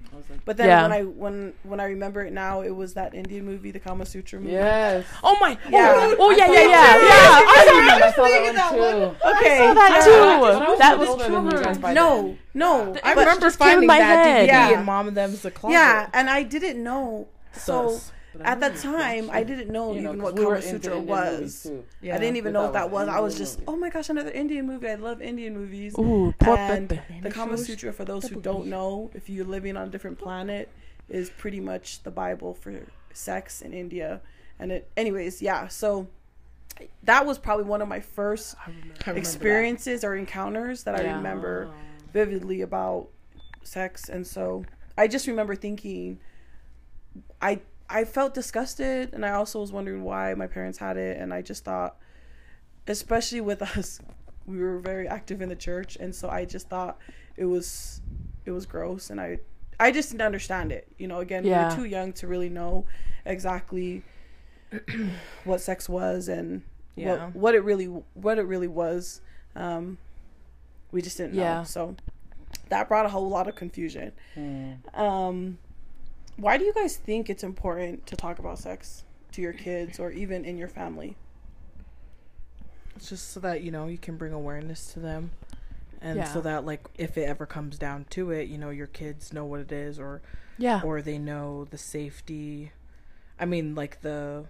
S1: but then yeah. when I when when I remember it now, it was that Indian movie, the Kama Sutra movie.
S2: Yes.
S4: Oh my. Oh, yeah. Oh, oh yeah, yeah, yeah, yeah. I,
S1: saw that one too. Okay.
S4: I saw that too. That was
S1: true. No, no.
S3: I remember finding that DVD and Mom and Them's the closet.
S1: Yeah, and I didn't know. So at that time, I didn't know, you know even what we Kama Sutra was. Yeah, I didn't even know what that was. I was just, movie. oh my gosh, another Indian movie. I love Indian movies.
S4: Ooh,
S1: and the Kama Sutra, for those who don't know, if you're living on a different planet, is pretty much the Bible for sex in India. And it, anyways, yeah. So that was probably one of my first experiences or encounters that yeah. I remember vividly about sex. And so I just remember thinking, I I felt disgusted and I also was wondering why my parents had it and I just thought especially with us we were very active in the church and so I just thought it was it was gross and I I just didn't understand it. You know, again, yeah. we were too young to really know exactly what sex was and yeah. what what it really what it really was. Um we just didn't yeah. know. So that brought a whole lot of confusion. Mm. Um why do you guys think it's important to talk about sex to your kids or even in your family?
S3: It's just so that, you know, you can bring awareness to them. And yeah. so that like if it ever comes down to it, you know, your kids know what it is or
S4: yeah.
S3: or they know the safety I mean like the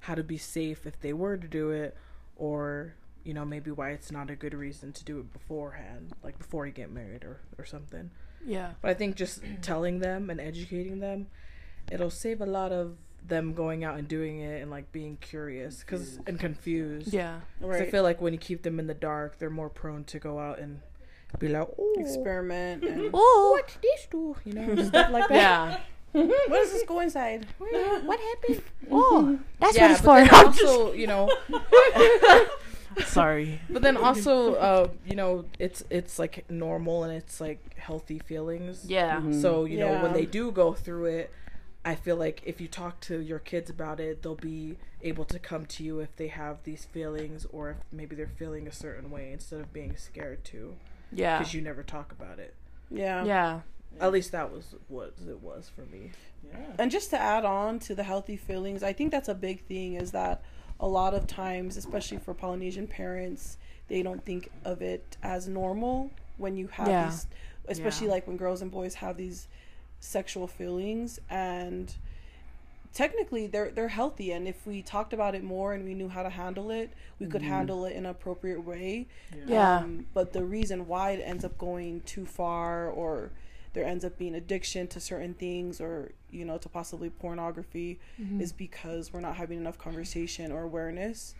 S3: how to be safe if they were to do it or you know maybe why it's not a good reason to do it beforehand like before you get married or or something
S4: yeah.
S3: But I think just telling them and educating them, it'll save a lot of them going out and doing it and like being curious cause, and confused.
S4: Yeah.
S3: Right. I feel like when you keep them in the dark, they're more prone to go out and be like, oh,
S1: experiment. And,
S3: oh, what's this do? You know, stuff like that.
S1: Yeah. what does this go inside?
S6: what happened?
S4: Oh, that's yeah, what it's
S3: for. also, you know,
S4: Sorry.
S3: But then also, uh, you know, it's it's like normal and it's like healthy feelings.
S4: Yeah. Mm-hmm.
S3: So you yeah. know when they do go through it, I feel like if you talk to your kids about it, they'll be able to come to you if they have these feelings or if maybe they're feeling a certain way instead of being scared to.
S4: Yeah.
S3: Because you never talk about it.
S1: Yeah.
S4: Yeah.
S3: At least that was what it was for me.
S1: Yeah. And just to add on to the healthy feelings, I think that's a big thing is that a lot of times, especially for Polynesian parents, they don't think of it as normal when you have yeah. these, especially yeah. like when girls and boys have these sexual feelings and technically they're they're healthy and if we talked about it more and we knew how to handle it we could mm-hmm. handle it in an appropriate way
S4: yeah, yeah. Um,
S1: but the reason why it ends up going too far or there ends up being addiction to certain things or you know to possibly pornography mm-hmm. is because we're not having enough conversation or awareness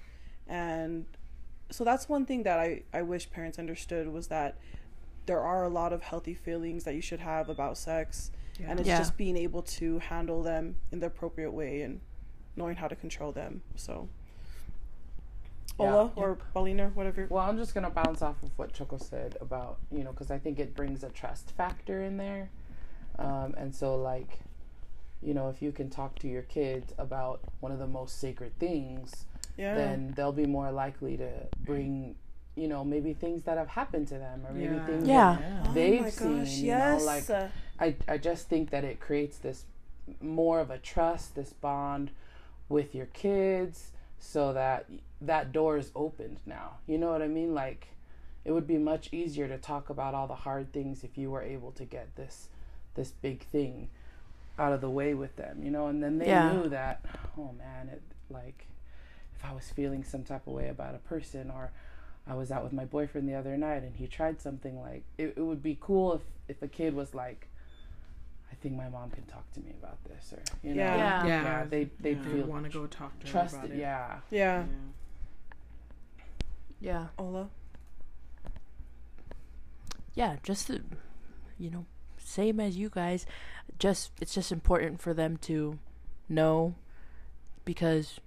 S1: and so that's one thing that I, I wish parents understood was that there are a lot of healthy feelings that you should have about sex yeah. and it's yeah. just being able to handle them in the appropriate way and knowing how to control them so Ola yeah. or Paulina, whatever.
S2: Well, I'm just gonna bounce off of what Choco said about you know because I think it brings a trust factor in there, um, and so like, you know, if you can talk to your kids about one of the most sacred things, yeah. then they'll be more likely to bring you know maybe things that have happened to them or maybe
S4: yeah.
S2: things
S4: yeah.
S2: that they've oh seen gosh, you yes. know like I, I just think that it creates this more of a trust this bond with your kids so that that door is opened now. You know what I mean? Like it would be much easier to talk about all the hard things if you were able to get this this big thing out of the way with them, you know, and then they yeah. knew that, oh man, it like if I was feeling some type of way about a person or I was out with my boyfriend the other night and he tried something like it, it would be cool if if a kid was like I think my mom can talk to me about this or you know
S3: yeah
S2: yeah, yeah they they
S3: yeah. feel want to go talk to trusted
S2: yeah.
S1: yeah
S4: yeah
S1: Ola
S4: yeah just you know same as you guys just it's just important for them to know because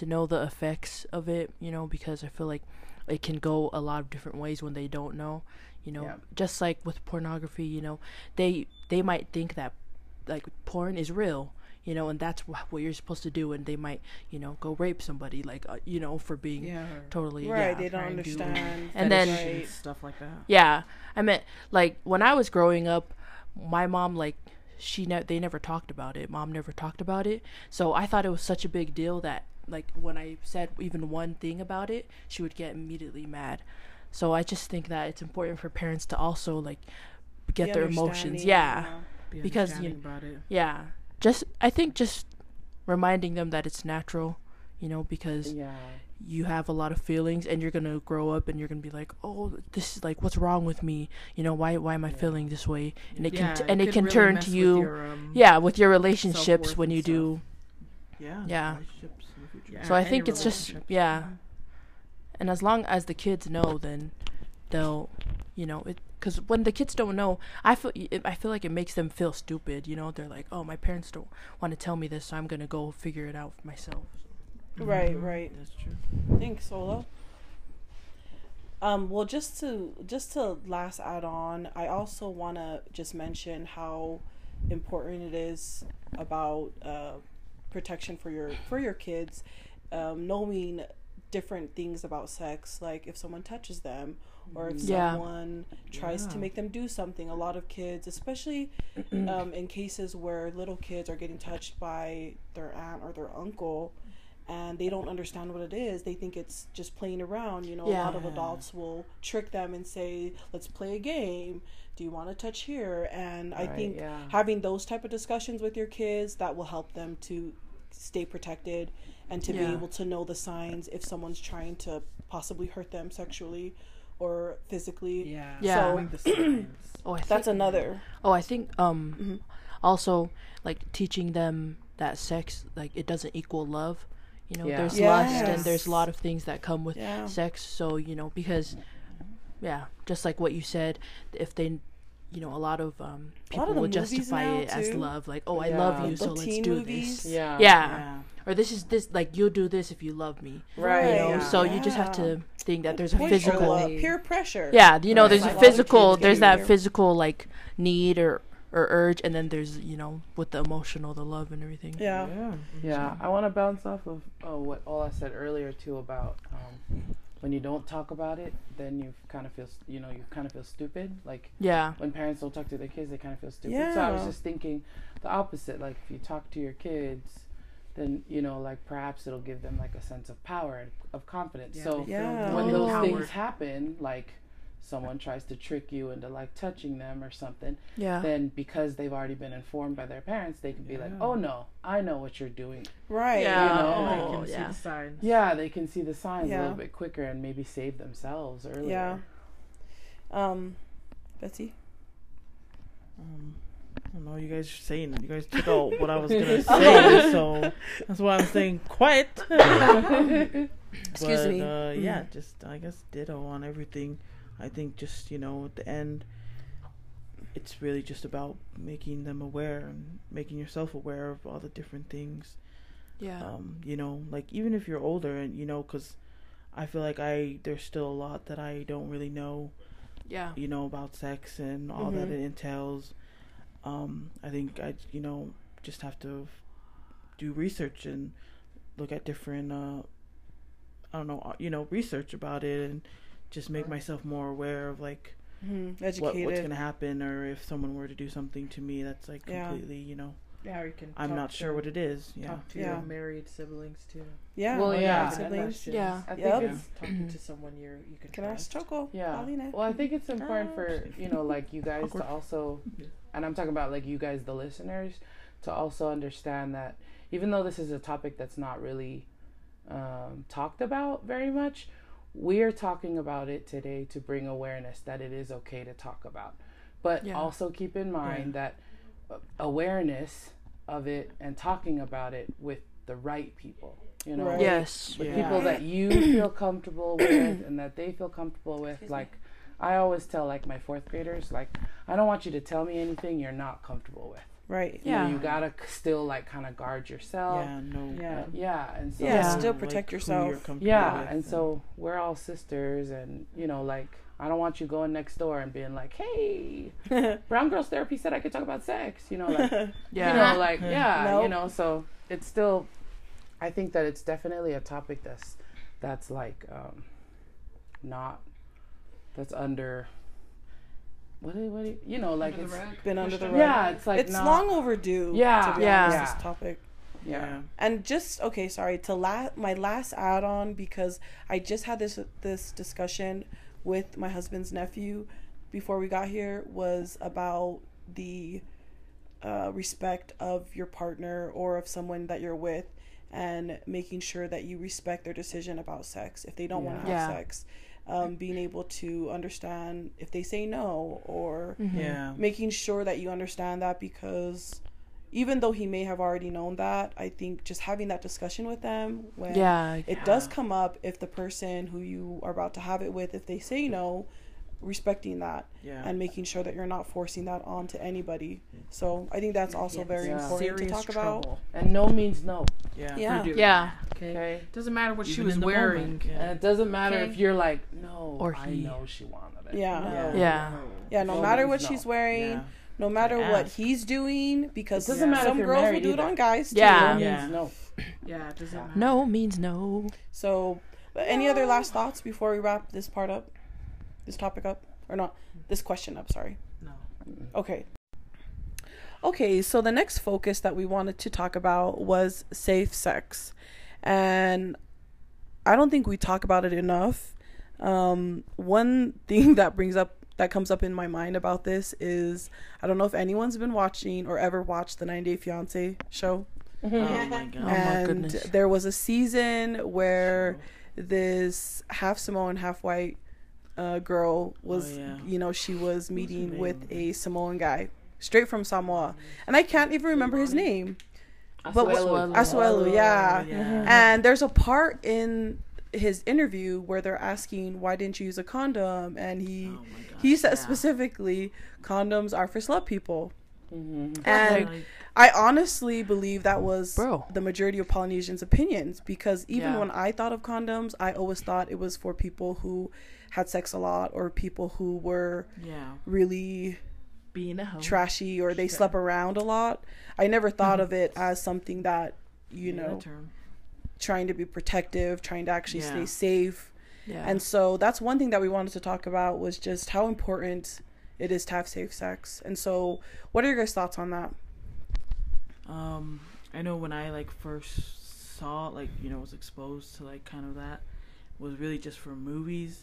S4: to know the effects of it, you know, because I feel like it can go a lot of different ways when they don't know, you know. Yeah. Just like with pornography, you know, they they might think that like porn is real, you know, and that's wh- what you're supposed to do, and they might, you know, go rape somebody, like, uh, you know, for being yeah. totally
S1: right.
S4: Yeah,
S1: they don't understand,
S4: and then
S3: right. stuff like that.
S4: Yeah, I meant like when I was growing up, my mom like she ne- they never talked about it. Mom never talked about it. So I thought it was such a big deal that like when I said even one thing about it, she would get immediately mad. So I just think that it's important for parents to also like get Be their emotions. Yeah.
S3: Be
S4: because
S3: you
S4: Yeah. Just I think just reminding them that it's natural, you know, because
S2: yeah.
S4: you have a lot of feelings and you're going to grow up and you're going to be like, "Oh, this is like what's wrong with me? You know, why why am I yeah. feeling this way?" And it yeah, can t- and it, it can really turn to you your, um, yeah, with your relationships when you do
S3: yeah.
S4: Yeah. Yeah, so I think it's just yeah, and as long as the kids know, then they'll, you know, it because when the kids don't know, I feel it, I feel like it makes them feel stupid. You know, they're like, oh, my parents don't want to tell me this, so I'm gonna go figure it out for myself.
S1: Right, mm-hmm. right.
S3: That's true.
S1: Thanks, Solo. Um, well, just to just to last add on, I also want to just mention how important it is about uh, protection for your for your kids, um, knowing different things about sex, like if someone touches them or if yeah. someone tries yeah. to make them do something. A lot of kids, especially um, in cases where little kids are getting touched by their aunt or their uncle, and they don't understand what it is. They think it's just playing around. You know, yeah. a lot of adults will trick them and say, "Let's play a game. Do you want to touch here?" And right, I think yeah. having those type of discussions with your kids that will help them to stay protected and to yeah. be able to know the signs if someone's trying to possibly hurt them sexually or physically.
S3: Yeah.
S4: Yeah.
S1: So, oh, I that's another.
S4: Oh, I think um mm-hmm. also like teaching them that sex like it doesn't equal love you know, yeah. there's yes. lust and there's a lot of things that come with yeah. sex. So, you know, because, yeah, just like what you said, if they, you know, a lot of um, people will justify it too. as love. Like, oh, yeah. I love you, the so let's do movies.
S2: this. Yeah.
S4: yeah. Or this is this, like, you'll do this if you love me.
S1: Right.
S4: You know? So you just have to think that there's a physical.
S1: Peer pressure.
S4: Yeah. You know, right. there's like a physical, there's that physical, like, need or or urge and then there's you know with the emotional the love and everything
S1: yeah
S2: yeah, yeah. i want to bounce off of oh, what all i said earlier too about um, when you don't talk about it then you kind of feel you know you kind of feel stupid like
S4: yeah
S2: when parents don't talk to their kids they kind of feel stupid yeah. so i was just thinking the opposite like if you talk to your kids then you know like perhaps it'll give them like a sense of power and of confidence yeah, so
S1: yeah.
S2: when those things happen like someone tries to trick you into like touching them or something,
S4: yeah.
S2: then because they've already been informed by their parents, they can be yeah. like, "Oh no, I know what you're doing."
S1: Right.
S2: Yeah. You know?
S3: oh, they can yeah. see the signs.
S2: Yeah, they can see the signs yeah. a little bit quicker and maybe save themselves earlier.
S1: Yeah. Um, Betsy.
S5: Um, I don't know. You guys are saying you guys took out what I was gonna say, so that's why I'm saying quiet.
S1: Excuse
S5: but,
S1: me.
S5: Uh, yeah, mm. just I guess ditto on everything. I think just you know at the end, it's really just about making them aware and making yourself aware of all the different things.
S4: Yeah.
S5: Um, you know, like even if you're older and you know, because I feel like I there's still a lot that I don't really know.
S4: Yeah.
S5: You know about sex and all mm-hmm. that it entails. Um, I think I you know just have to do research and look at different uh, I don't know uh, you know research about it and just make myself more aware of like
S1: mm-hmm.
S5: what, what's gonna happen or if someone were to do something to me that's like completely
S3: yeah.
S5: you know
S3: yeah you can
S5: i'm not sure what it is yeah.
S3: talk to
S1: yeah.
S3: your married siblings too.
S1: Yeah.
S2: Well yeah,
S1: yeah. siblings.
S4: yeah.
S3: I think yep. it's talking to someone you're you can
S1: can trust. ask choco
S2: yeah well i think it's important for you know like you guys to also and I'm talking about like you guys, the listeners, to also understand that even though this is a topic that's not really um, talked about very much, we are talking about it today to bring awareness that it is okay to talk about. But yeah. also keep in mind yeah. that uh, awareness of it and talking about it with the right people, you know, right.
S4: yes,
S2: with yeah. people that you feel comfortable with and that they feel comfortable with. Excuse like, me. I always tell like my fourth graders, like, I don't want you to tell me anything you're not comfortable with.
S1: Right.
S2: You yeah. Know, you gotta still like kind of guard yourself.
S5: Yeah. No.
S2: Yeah. Uh, yeah. And so.
S1: Yeah. Still protect like, yourself.
S2: Yeah. And, and so we're all sisters, and you know, like I don't want you going next door and being like, "Hey, Brown Girls Therapy said I could talk about sex." You know, like, yeah. you know, like, yeah, nope. you know. So it's still, I think that it's definitely a topic that's that's like um, not that's under what do you, what do you, you know like under it's
S1: been under the rug.
S2: Yeah, it's like
S1: it's not, long overdue.
S2: Yeah,
S1: yeah. Honest, this topic.
S2: Yeah. yeah.
S1: And just okay, sorry to la- my last add on because I just had this this discussion with my husband's nephew before we got here was about the uh, respect of your partner or of someone that you're with and making sure that you respect their decision about sex if they don't yeah. want to have yeah. sex um, being able to understand if they say no or
S5: mm-hmm. yeah.
S1: making sure that you understand that because even though he may have already known that i think just having that discussion with them when yeah, it yeah. does come up if the person who you are about to have it with if they say no respecting that
S5: yeah.
S1: and making sure that you're not forcing that onto anybody. Mm-hmm. So I think that's also very yeah. important Serious to talk trouble. about.
S2: And no means no.
S1: Yeah.
S4: Yeah. Yeah.
S3: Okay. okay. Doesn't matter what Even she was wearing.
S2: Yeah. And it doesn't matter okay. if you're like, no, or he. I know she wanted it.
S1: Yeah.
S4: No. Yeah.
S1: Yeah. No, no matter what no. she's wearing. No matter what he's doing, because it doesn't matter some girls will do it on guys too.
S4: Yeah.
S2: No yeah. no.
S3: Yeah, it doesn't matter.
S4: No means no.
S1: So, but any other last thoughts before we wrap this part up? This topic up? Or not? This question up, sorry.
S3: No.
S1: Okay. Okay, so the next focus that we wanted to talk about was safe sex. And I don't think we talk about it enough. Um, one thing that brings up that comes up in my mind about this is I don't know if anyone's been watching or ever watched the 90 Day Fiance show.
S5: Mm-hmm. Oh my god.
S1: And
S5: oh my
S1: there was a season where this half Samoan, half white uh, girl was, oh, yeah. you know, she was meeting with a Samoan guy straight from Samoa, and I can't even remember his name.
S2: But Asuelu,
S1: Asuelu yeah. yeah. And there's a part in his interview where they're asking why didn't you use a condom, and he oh gosh, he said yeah. specifically condoms are for slut people. Mm-hmm. And I honestly believe that was Bro. the majority of Polynesians' opinions because even yeah. when I thought of condoms, I always thought it was for people who had sex a lot or people who were
S3: yeah.
S1: really
S3: being a hoe.
S1: trashy or they sure. slept around a lot. I never thought mm-hmm. of it as something that, you yeah, know, trying to be protective, trying to actually yeah. stay safe. Yeah. And so that's one thing that we wanted to talk about was just how important it is to have safe sex. And so what are your guys' thoughts on that?
S5: Um, I know when I like first saw like, you know, was exposed to like kind of that was really just for movies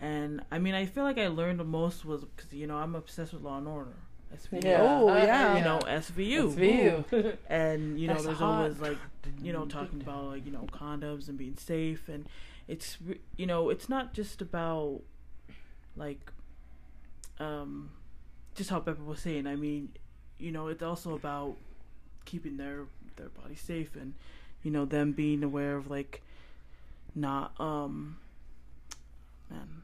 S5: and I mean, I feel like I learned the most was because you know I'm obsessed with Law and Order.
S1: SVU. Yeah. Oh yeah.
S5: You know SVU.
S2: SVU.
S5: and you know, That's there's hot. always like, you know, talking about like you know condoms and being safe, and it's you know it's not just about like, um, just how Pepper was saying. I mean, you know, it's also about keeping their their body safe and you know them being aware of like not um man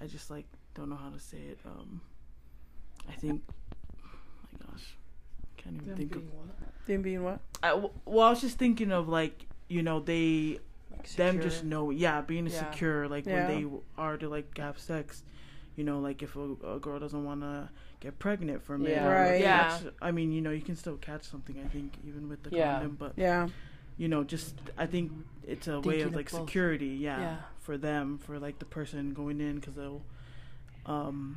S5: I just like don't know how to say it. Um, I think, oh my gosh, can't even them think of
S1: what? them being what.
S5: I, well, I was just thinking of like you know they like them just know yeah being yeah. secure like yeah. when they are to like have sex. You know, like if a, a girl doesn't want to get pregnant from
S1: yeah. it, right?
S5: Yeah. I mean, you know, you can still catch something. I think even with the yeah. condom, but
S1: yeah
S5: you know, just I think it's a Thinking way of like of security, yeah, yeah, for them, for like the person going in, because they'll, um,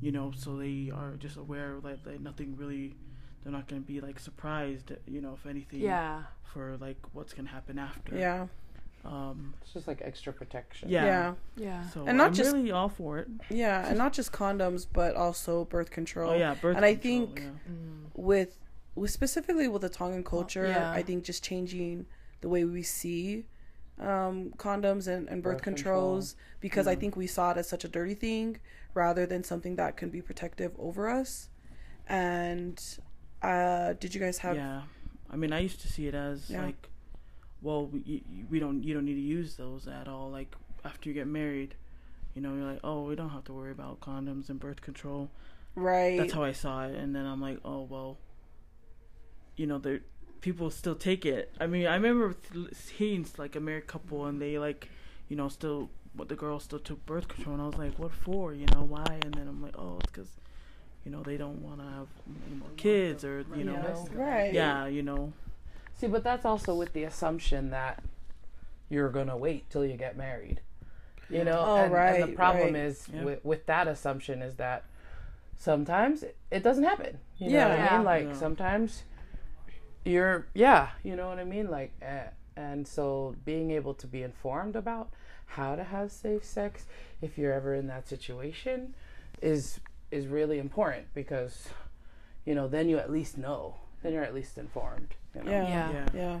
S5: you know, so they are just aware like, like nothing really, they're not gonna be like surprised, you know, if anything,
S4: yeah,
S5: for like what's gonna happen after,
S1: yeah.
S5: Um,
S2: it's just like extra protection.
S1: Yeah, yeah,
S5: yeah. So and not I'm just really all for it.
S1: Yeah, and not just condoms, but also birth control. Oh yeah, birth. And control, I think yeah. with with specifically with the Tongan culture, yeah. I think just changing the way we see um, condoms and, and birth, birth controls control. because yeah. I think we saw it as such a dirty thing rather than something that can be protective over us. And uh, did you guys have?
S5: Yeah, I mean, I used to see it as yeah. like, well, we, we don't you don't need to use those at all. Like after you get married, you know, you're like, oh, we don't have to worry about condoms and birth control. Right. That's how I saw it, and then I'm like, oh well. You know, there people still take it. I mean, I remember seeing like a married couple and they like, you know, still what the girl still took birth control, and I was like, what for? You know, why? And then I'm like, oh, it's because, you know, they don't want to have any more kids or you know, right? Yeah, you know.
S2: See, but that's also with the assumption that you're gonna wait till you get married. You know, oh, and, right, and the problem right. is yeah. with, with that assumption is that sometimes it, it doesn't happen. You know yeah, what I mean? Like yeah. sometimes you're yeah you know what i mean? Like uh, and so being able to be informed about how to have safe sex if you're ever in that situation is is really important because you know then you at least know then you're at least informed you know?
S1: yeah, yeah. yeah. Yeah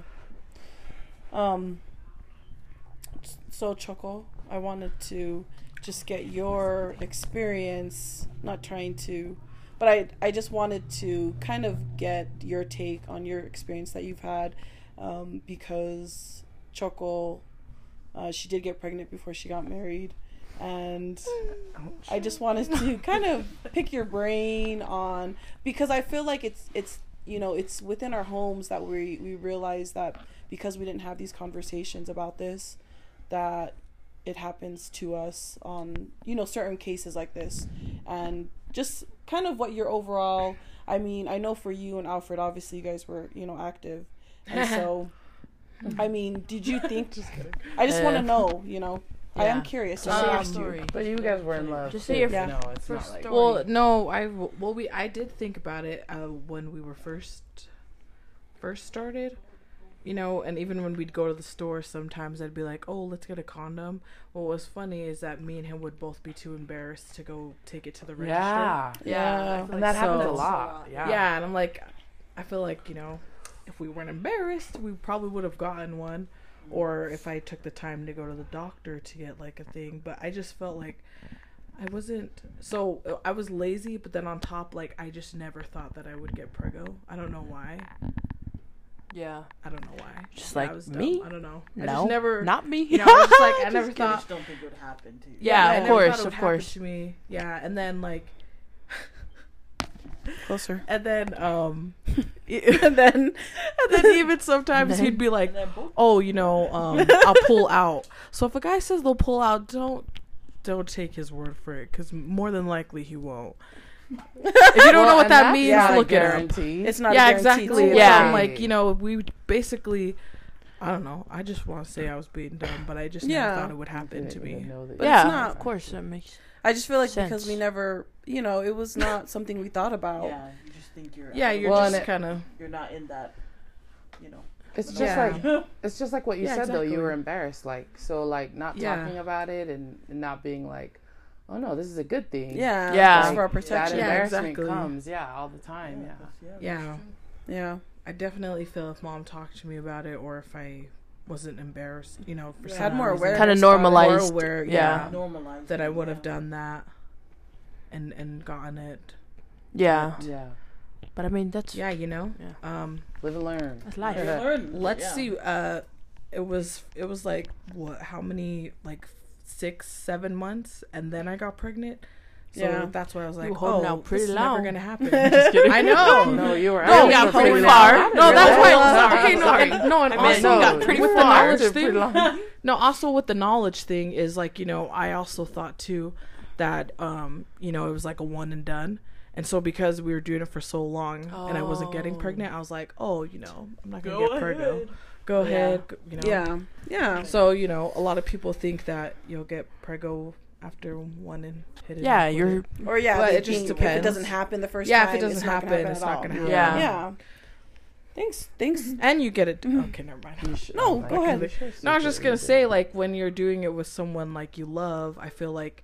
S1: um so choco i wanted to just get your experience not trying to but I I just wanted to kind of get your take on your experience that you've had um, because Choco, uh, she did get pregnant before she got married, and I just wanted to kind of pick your brain on because I feel like it's it's you know it's within our homes that we we realize that because we didn't have these conversations about this that it happens to us on you know certain cases like this and just kind of what your overall I mean, I know for you and Alfred obviously you guys were, you know, active. And so I mean, did you think just I just uh, want to know, you know. Yeah. I am curious. Just um,
S2: story. But you guys were in love. Just say your yeah. no,
S3: it's first not like story. Well, no, I well we I did think about it uh, when we were first first started you know, and even when we'd go to the store, sometimes I'd be like, "Oh, let's get a condom." What was funny is that me and him would both be too embarrassed to go take it to the register. Yeah, yeah, and like that so, happens a lot. Yeah, yeah, and I'm like, I feel like you know, if we weren't embarrassed, we probably would have gotten one, or if I took the time to go to the doctor to get like a thing. But I just felt like I wasn't so I was lazy, but then on top, like I just never thought that I would get prego. I don't know why. Yeah. I don't know why. Just like I me. I don't know. I no, never. Not me. You know, I just like I never thought. I just don't think it would happen to you. Yeah, yeah of course, of course. To me, yeah, and then like. Closer. And then, um, and then, and then even sometimes he'd be like, "Oh, you know, um, I'll pull out." So if a guy says they'll pull out, don't don't take his word for it, because more than likely he won't if you don't well, know what that means, look at it up. It's not. A guarantee. Yeah, exactly. Yeah, I'm like you know, we basically. I don't know. I just want to say I was being dumb, but I just yeah. never thought it would happen to me.
S1: But yeah, it's not. Of course, that makes. I just feel like sense. because we never, you know, it was not something we thought about. Yeah, you just think you're. Yeah, you're well, just kind of.
S6: You're not in that, you know.
S2: It's just yeah. like it's just like what you yeah, said exactly. though. You were embarrassed, like so, like not talking about it and, and not being like, oh no, this is a good thing. Yeah, yeah, like, for our protection. That embarrassment yeah, exactly. comes, yeah, all the time. Yeah,
S3: yeah, yeah. yeah. I definitely feel if mom talked to me about it, or if I wasn't embarrassed, you know, for yeah. had more awareness, kind of normalized, more aware, yeah, yeah normalized, that I would have done that, and and gotten it.
S4: Yeah, but, yeah. But I mean, that's
S3: yeah, you know, yeah. um,
S2: live and learn.
S3: That's life. learn. Let's see. Uh, it was it was like what? How many like six, seven months, and then I got pregnant. So yeah. that's why I was like, "Oh, out pretty this long. is never gonna happen." I know. no, you were. No, got pretty far. No, that's why. Uh, okay, no, sorry. And, no, and I also no, got pretty with far. the knowledge thing. no, also with the knowledge thing is like you know I also thought too that um you know it was like a one and done. And so because we were doing it for so long oh. and I wasn't getting pregnant, I was like, oh, you know, I'm not gonna Go get pregnant go yeah. ahead. You know. Yeah. Yeah. So you know, a lot of people think that you'll get prego after one and hit it.
S1: Yeah, you're or yeah, but it just depends. If it doesn't happen the first yeah, time, if it doesn't happen, happen, it's not gonna happen. Yeah. Yeah. Thanks, thanks.
S3: And you get it. Mm-hmm. Okay, never mind. Should, no, go ahead. No, I was just gonna say, like, when you're doing it with someone like you love, I feel like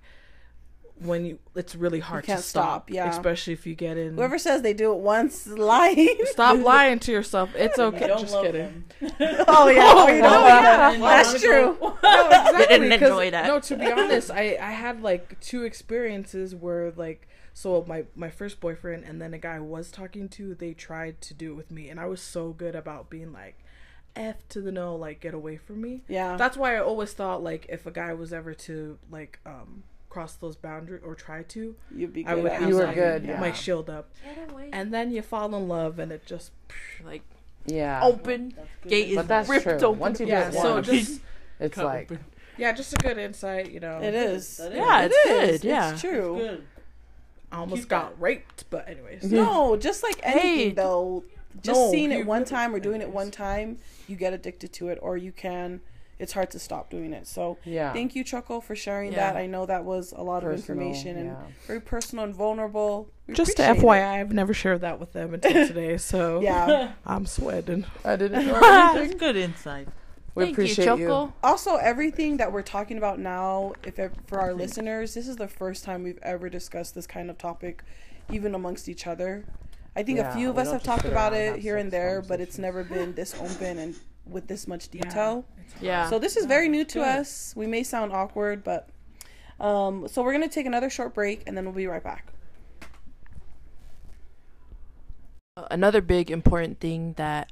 S3: when you it's really hard to stop, stop, yeah. especially if you get in
S1: whoever says they do it once lying.
S3: Stop lying to yourself. It's okay. Just kidding.
S1: oh yeah. Oh, you know oh, yeah. that's true.
S3: no exactly didn't enjoy that. no to be honest i i had like two experiences where like so my my first boyfriend and then a guy I was talking to they tried to do it with me and i was so good about being like f to the no like get away from me.
S1: Yeah.
S3: That's why i always thought like if a guy was ever to like um cross those boundaries or try to,
S1: you'd be. Good I would
S3: have you were good. Yeah. My shield up, and then you fall in love, and it just
S4: like
S2: yeah
S4: open gate is that's ripped true. open.
S2: Once you yeah, get so one, just it's like
S3: open. yeah, just a good insight, you know.
S1: It is.
S4: Yeah, it's good. Yeah,
S1: it's true. It's
S3: good. I almost Keep got that. raped, but anyways.
S1: No, just like anything hey, though. Just no, seeing it one time or doing it one time, you get addicted to it, or you can it's hard to stop doing it. So
S2: yeah.
S1: thank you, Choco, for sharing yeah. that. I know that was a lot personal, of information and yeah. very personal and vulnerable.
S3: We Just FYI, it. I've never shared that with them until today, so yeah, I'm sweating.
S5: I didn't know anything. good insight.
S2: We Thank appreciate you, Choco. You.
S1: Also, everything that we're talking about now, if for our listeners, this is the first time we've ever discussed this kind of topic, even amongst each other. I think yeah, a few of us have talked about it here and there, but it's never been this open and with this much detail.
S4: Yeah.
S1: So this is very new to Good. us. We may sound awkward, but um, so we're gonna take another short break and then we'll be right back.
S4: Another big important thing that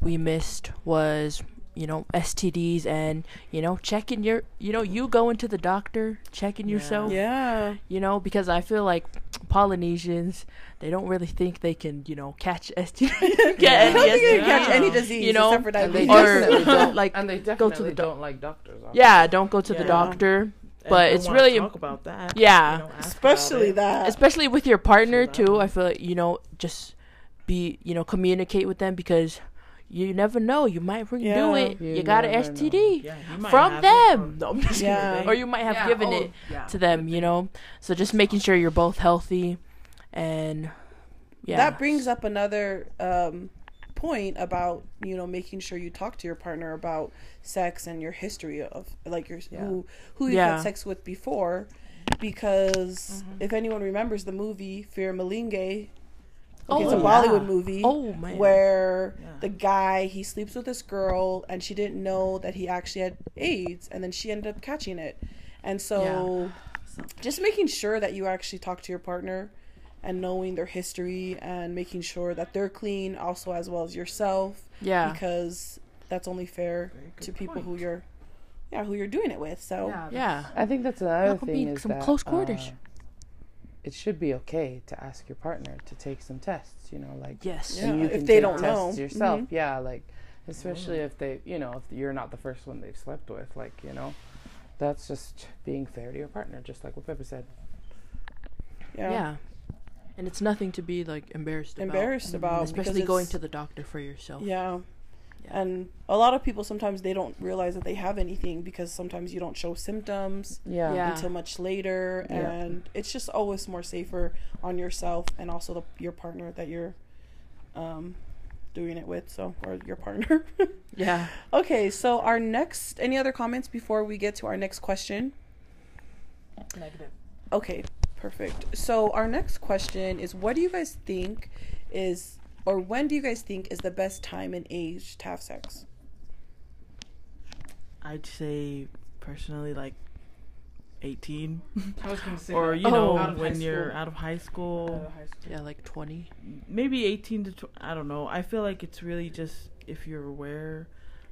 S4: we missed was you know STDs and you know checking your you know you going to the doctor checking
S1: yeah.
S4: yourself.
S1: Yeah.
S4: You know because I feel like Polynesians they don't really think they can you know catch STD
S1: get yeah. any STD, catch any disease you know? except for diabetes.
S2: or don't like and they go to the do- don't like doctors
S4: yeah don't go to yeah. the doctor but it's really
S5: talk about that.
S4: Yeah.
S1: Especially that.
S4: Especially with your partner too I feel like you know just be you know communicate with them because you never know. You might yeah. do it. You, you got an STD yeah, from them. From, no, I'm just yeah. Or you might have yeah. given oh, it to them, you know? So just making sure you're both healthy and yeah.
S1: That brings up another um, point about, you know, making sure you talk to your partner about sex and your history of like your who who you had sex with before because mm-hmm. if anyone remembers the movie Phir Milenge Okay, oh, it's a Bollywood movie.
S4: Oh
S1: man. Where yeah. the guy he sleeps with this girl and she didn't know that he actually had AIDS and then she ended up catching it. And so yeah. just making sure that you actually talk to your partner and knowing their history and making sure that they're clean also as well as yourself.
S4: Yeah.
S1: Because that's only fair to people point. who you're yeah, who you're doing it with. So
S4: Yeah. yeah.
S2: I think that's another thing is
S4: some
S2: that,
S4: close quarters. Uh,
S2: it should be okay to ask your partner to take some tests. You know, like
S4: yes,
S1: yeah, if they don't know
S2: yourself. Mm-hmm. Yeah, like especially if they, you know, if you're not the first one they've slept with, like you know, that's just being fair to your partner, just like what Pepper said.
S4: Yeah. Yeah. And it's nothing to be like embarrassed
S1: embarrassed about,
S4: about especially going to the doctor for yourself.
S1: Yeah. And a lot of people sometimes they don't realize that they have anything because sometimes you don't show symptoms
S2: yeah.
S1: yeah. until much later, yeah. and it's just always more safer on yourself and also the, your partner that you're um, doing it with. So or your partner.
S4: yeah.
S1: Okay. So our next. Any other comments before we get to our next question?
S3: Negative.
S1: Okay. Perfect. So our next question is: What do you guys think is or when do you guys think is the best time and age to have sex?
S5: I'd say personally like 18
S3: I was gonna say
S5: or you know oh, when you're out of high school.
S4: Out of high school. yeah like 20
S5: maybe 18 to tw- I don't know I feel like it's really just if you're aware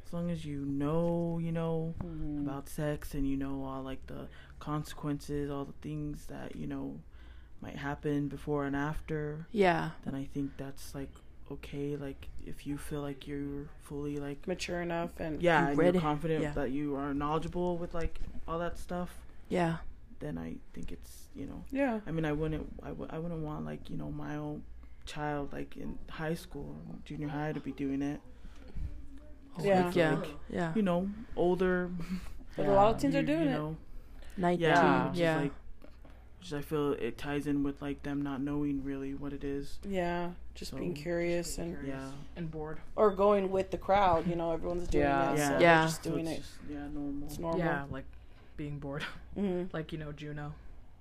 S5: as long as you know you know mm-hmm. about sex and you know all like the consequences all the things that you know might happen before and after
S4: yeah
S5: then I think that's like okay like if you feel like you're fully like
S1: mature enough and
S5: yeah and you're confident yeah. that you are knowledgeable with like all that stuff
S4: yeah.
S5: then i think it's you know
S1: yeah.
S5: I mean i wouldn't I w- I wouldn't want like you know my own child like in high school junior high to be doing it.
S4: Yeah. Yeah. like, yeah.
S5: you know older.
S1: But yeah. a lot of teens are doing you know,
S4: it 19 yeah,
S5: yeah. Like, Just I feel it ties in with like them not knowing really what it is.
S1: Yeah, just so, being curious just being and
S5: curious.
S3: yeah, and bored,
S1: or going with the crowd. You know, everyone's doing
S2: yeah.
S1: it,
S2: yeah,
S1: so
S4: yeah.
S1: just doing
S5: so
S1: it.
S5: Just, yeah, normal.
S1: It's normal.
S3: Yeah, like being bored.
S1: Mm-hmm.
S3: like you know, Juno.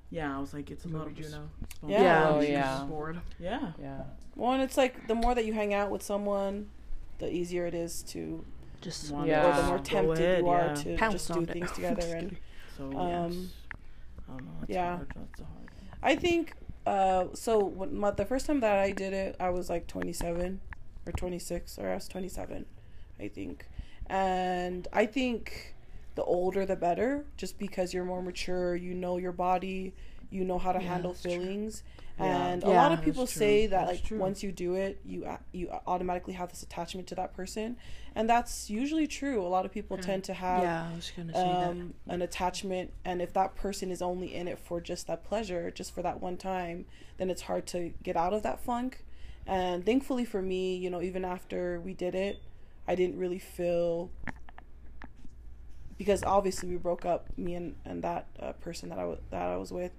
S5: Yeah, I was like, it's a lot of
S3: Juno.
S1: Yeah,
S2: yeah. Oh, yeah.
S3: bored.
S5: Yeah,
S2: yeah.
S1: Well, and it's like the more that you hang out with someone, the easier it is to
S4: just
S2: yeah.
S1: or the more tempted
S5: ahead,
S1: you are
S5: yeah.
S1: to
S4: Pounce
S1: just do
S4: on it.
S1: things together and
S5: so
S1: Um,
S5: yeah, it's- I don't know. It's
S1: yeah.
S5: hard. A hard.
S1: I think uh so when the first time that I did it I was like 27 or 26 or I was 27 I think and I think the older the better just because you're more mature you know your body you know how to
S4: Yeah,
S1: handle
S4: feelings. true.
S1: Feelings
S5: Yeah.
S1: and a
S4: Yeah,
S1: lot of people say that
S5: That's
S1: like
S5: true.
S1: once you do it you you automatically have this attachment to that person. And that's usually true. A lot of people
S3: Hmm.
S1: tend to have
S4: yeah, I was gonna say
S1: um, an attachment. And if that person is only in it for just that pleasure just for that one time then it's hard to get out of that funk. And thankfully for me you know even after we did it i didn't really feel because obviously we broke up me and, and that uh, person that I wa- that I was with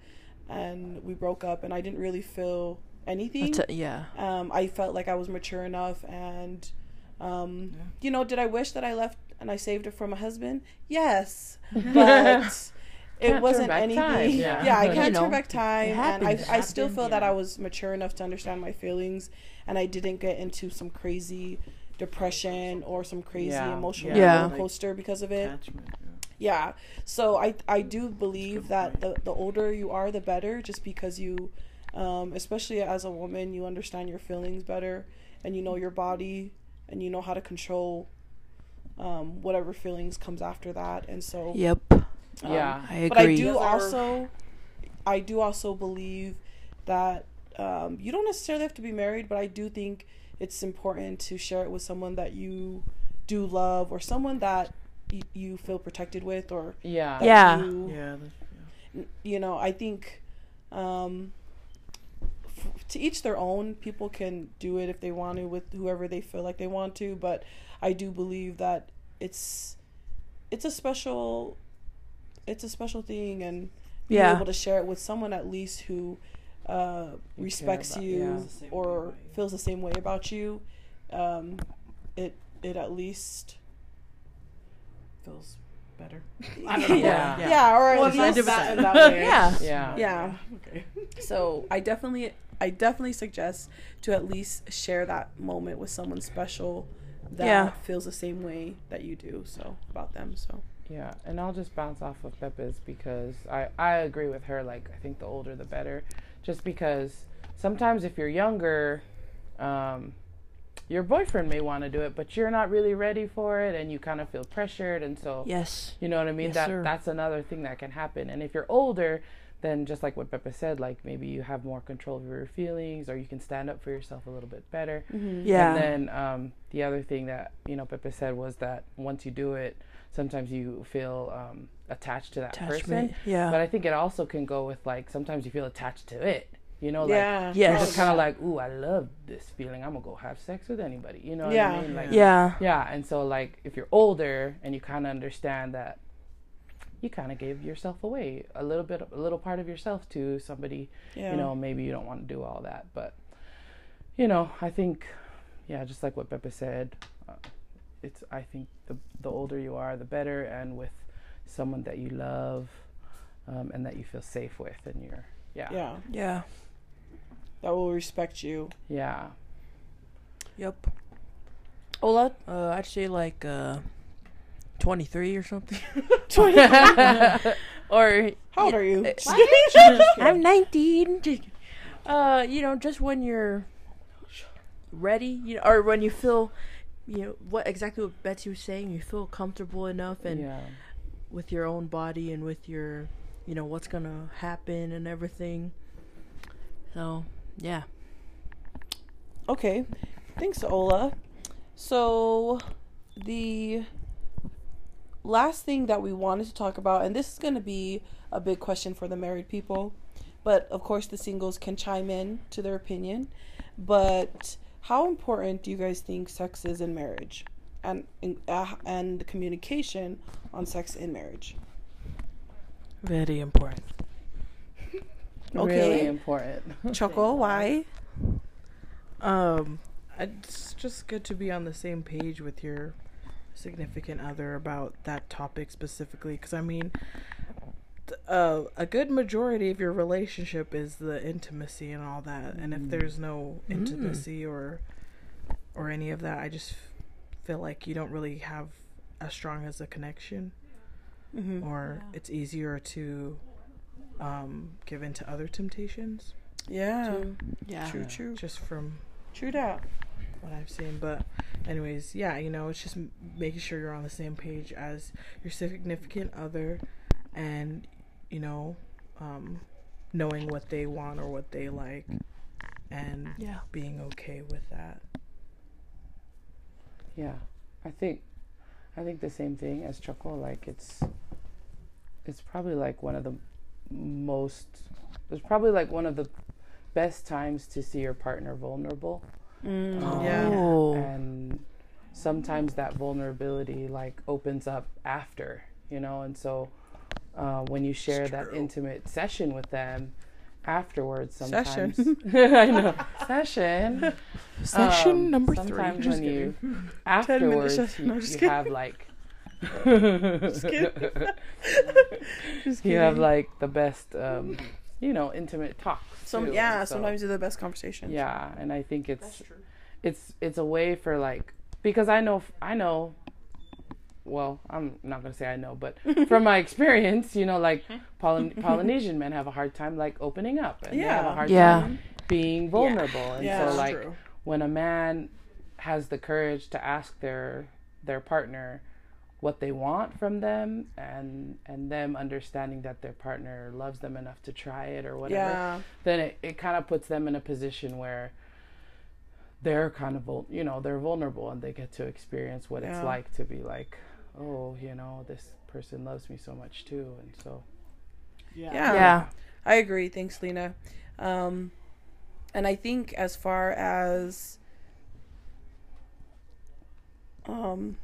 S1: and we broke up and I didn't really feel anything
S4: that. Att- yeah,
S1: um, I felt like I was mature enough, and um,
S5: Yeah.
S1: you know, did I wish that I left and I saved it from a husband? Yes, but it wasn't anything.
S2: time,
S1: Yeah.
S2: yeah.
S1: I can't
S4: know,
S1: turn back time,
S4: it
S1: and I. I still feel that. I was mature enough to understand my feelings, and I didn't get into some crazy depression or some crazy
S2: Yeah.
S1: emotional
S4: Yeah.
S1: roller coaster because of it
S5: Attachment. Yeah.
S1: yeah so i i do believe that the, the older you are the better just because you um, especially as a woman you understand your feelings better and you know your body and you know how to control um, whatever feelings comes after that and so
S4: yep,
S1: um,
S2: Yeah.
S4: I agree.
S1: but i do
S3: Those are-
S1: also i do also believe that um, you don't necessarily have to be married but i do think it's important to share it with someone that you do love or someone that y- you feel protected with or
S2: Yeah.
S1: that
S4: Yeah.
S1: you,
S5: Yeah. yeah.
S1: you know i think um f- to each their own people can do it if they want to with whoever they feel like they want to but i do believe that it's it's a special it's a special thing and being
S4: Yeah.
S1: able to share it with someone at least who uh
S2: You
S1: respects
S2: about-
S1: you
S2: yeah.
S5: Feels the same way
S1: or feels the same way about you um it it at least feels better
S3: I don't know.
S2: Yeah.
S1: yeah, or
S3: Well,
S1: at
S3: it's
S1: that, that way.
S4: yeah,
S2: Yeah.
S1: Yeah.
S3: Okay.
S1: So I definitely, I definitely suggest to at least share that moment with someone special that
S4: Yeah.
S1: feels the same way that you do. So about them. So
S2: Yeah, and I'll just bounce off of Pepe's because I, I agree with her. Like, I think the older the better. Just because sometimes if you're younger, um, your boyfriend may want to do it, but you're not really ready for it and you kind of feel pressured. And so,
S4: yes,
S2: you know what I mean?
S4: Yes,
S2: that
S4: sir.
S2: That's another thing that can happen. And if you're older, then just like what Pepe said, like maybe you have more control over your feelings or you can stand up for yourself a little bit better.
S4: yeah,
S2: And then um, the other thing that you know Pepe said was that once you do it, sometimes you feel um, attached to that
S4: attachment.
S2: person.
S4: Yeah,
S2: But I think it also can go with like sometimes you feel attached to it. You know, like
S1: yeah,
S4: Yes.
S2: you're just kind of like, ooh, I love this feeling. I'm gonna go have sex with anybody. You know what
S1: Yeah.
S2: I mean? Like,
S4: yeah,
S2: yeah. And so like if you're older and you kind of understand that. You kind of gave yourself away a little bit, a little part of yourself to somebody
S1: yeah.
S2: you know maybe you don't want to do all that but you know i think yeah just like what pepe said uh, it's i think the the older you are the better and with someone that you love um, and that you feel safe with and you're yeah
S1: yeah,
S4: yeah,
S1: that will respect you.
S2: yeah
S4: yep. Ola, uh, I'd say like uh, twenty three or something, or
S1: How old are you?
S4: I'm 19. Uh, you know, just when you're ready, you know, or when you feel, you know, what exactly what Betsy was saying, you feel comfortable enough and
S2: yeah
S4: with your own body and with your, you know, what's gonna happen and everything. So, yeah.
S1: Okay, thanks, Ola. So, the last thing that we wanted to talk about, and this is going to be a big question for the married people, but of course the singles can chime in to their opinion. But how important do you guys think sex is in marriage, and uh, and the communication on sex in marriage?
S3: Very important.
S1: Okay.
S2: Really important.
S1: Choco, why?
S3: Um, it's just good to be on the same page with your significant other about that topic specifically. Because I mean, uh, a good majority of your relationship is the intimacy and all that. And if mm. there's no mm. intimacy mm. or or any of that, I just feel like you don't really have as strong as a connection, mm-hmm. or yeah. it's easier to um, give in to other temptations.
S1: Yeah,
S3: too. yeah, true, true. Just from
S1: true that
S3: what I've seen, but anyways, yeah, you know, it's just making sure you're on the same page as your significant other, and you know, um, knowing what they want or what they like, and yeah. being okay with that.
S2: Yeah, I think I think the same thing as Choco. Like it's it's probably like one of the most. It's probably like one of the best times to see your partner vulnerable. Mm, um, yeah. Oh. And sometimes that vulnerability like opens up after, you know, and so uh, when you share that intimate session with them, afterwards sometimes. Session. I know. Session.
S1: Session um, number sometimes
S2: three. Sometimes when you afterwards you, no, you have like just kidding. just kidding. You have like the best um, you know, intimate talks.
S1: Some yeah, so, sometimes are the best conversations.
S2: Yeah, and I think it's it's it's a way for like because I know I know well, I'm not gonna say I know, but from my experience, you know, like Poly- Polynesian men have a hard time like opening up, and yeah. they have a hard yeah. time being vulnerable, yeah. and yeah, so like true. when a man has the courage to ask their their partner what they want from them, and and them understanding that their partner loves them enough to try it or whatever, yeah. then it, it kind of puts them in a position where they're kind of you know they're vulnerable and they get to experience what it's like to be like oh, you know, this person loves me so much too, and so.
S1: Yeah. Yeah. yeah. I agree. Thanks, Lena. Um, and I think as far as um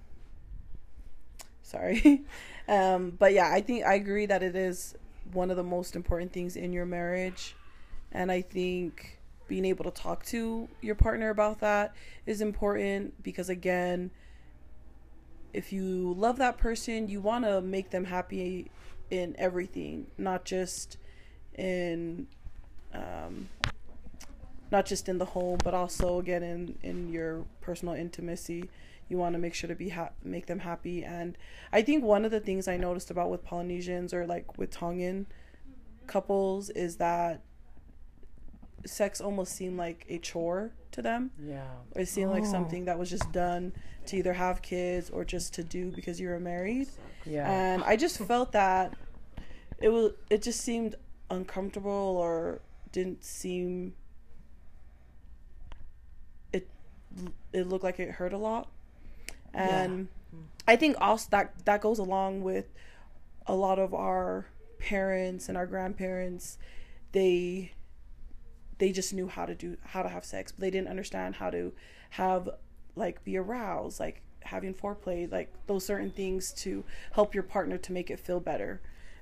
S1: sorry. um but yeah, I think I agree that it is one of the most important things in your marriage. And I think being able to talk to your partner about that is important because again, if you love that person, you want to make them happy in everything, not just in um, not just in the home, but also again in in your personal intimacy. You want to make sure to be ha- make them happy, and I think one of the things I noticed about with Polynesians or like with Tongan couples is that sex almost seemed like a chore to them.
S2: Yeah.
S1: It seemed oh. like something that was just done to either have kids or just to do because you were married. Yeah. And I just felt that it was it just seemed uncomfortable or didn't seem it it looked like it hurt a lot. And yeah. I think also that that goes along with a lot of our parents and our grandparents. They they just knew how to do how to have sex but they didn't understand how to have like be aroused like having foreplay like those certain things to help your partner to make it feel better.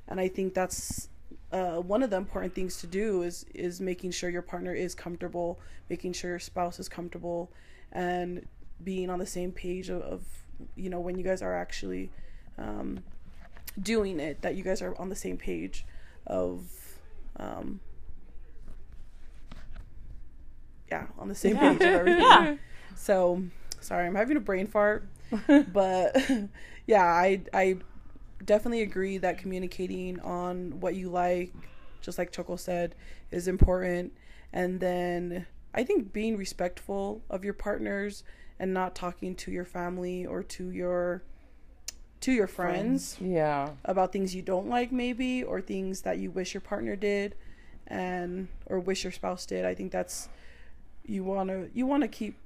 S1: And i think that's uh, one of the important things to do is is making sure your partner is comfortable making sure your spouse is comfortable and being on the same page of, of you know when you guys are actually um, doing it that you guys are on the same page of um, yeah, on the same page of everything. yeah. So sorry, I'm having a brain fart. but yeah, I I definitely agree that communicating on what you like, just like Choco said, is important. And then I think being respectful of your partners and not talking to your family or to your to your friends,
S2: friends. yeah
S1: about things you don't like maybe or things that you wish your partner did and or wish your spouse did i think that's you want to you want to keep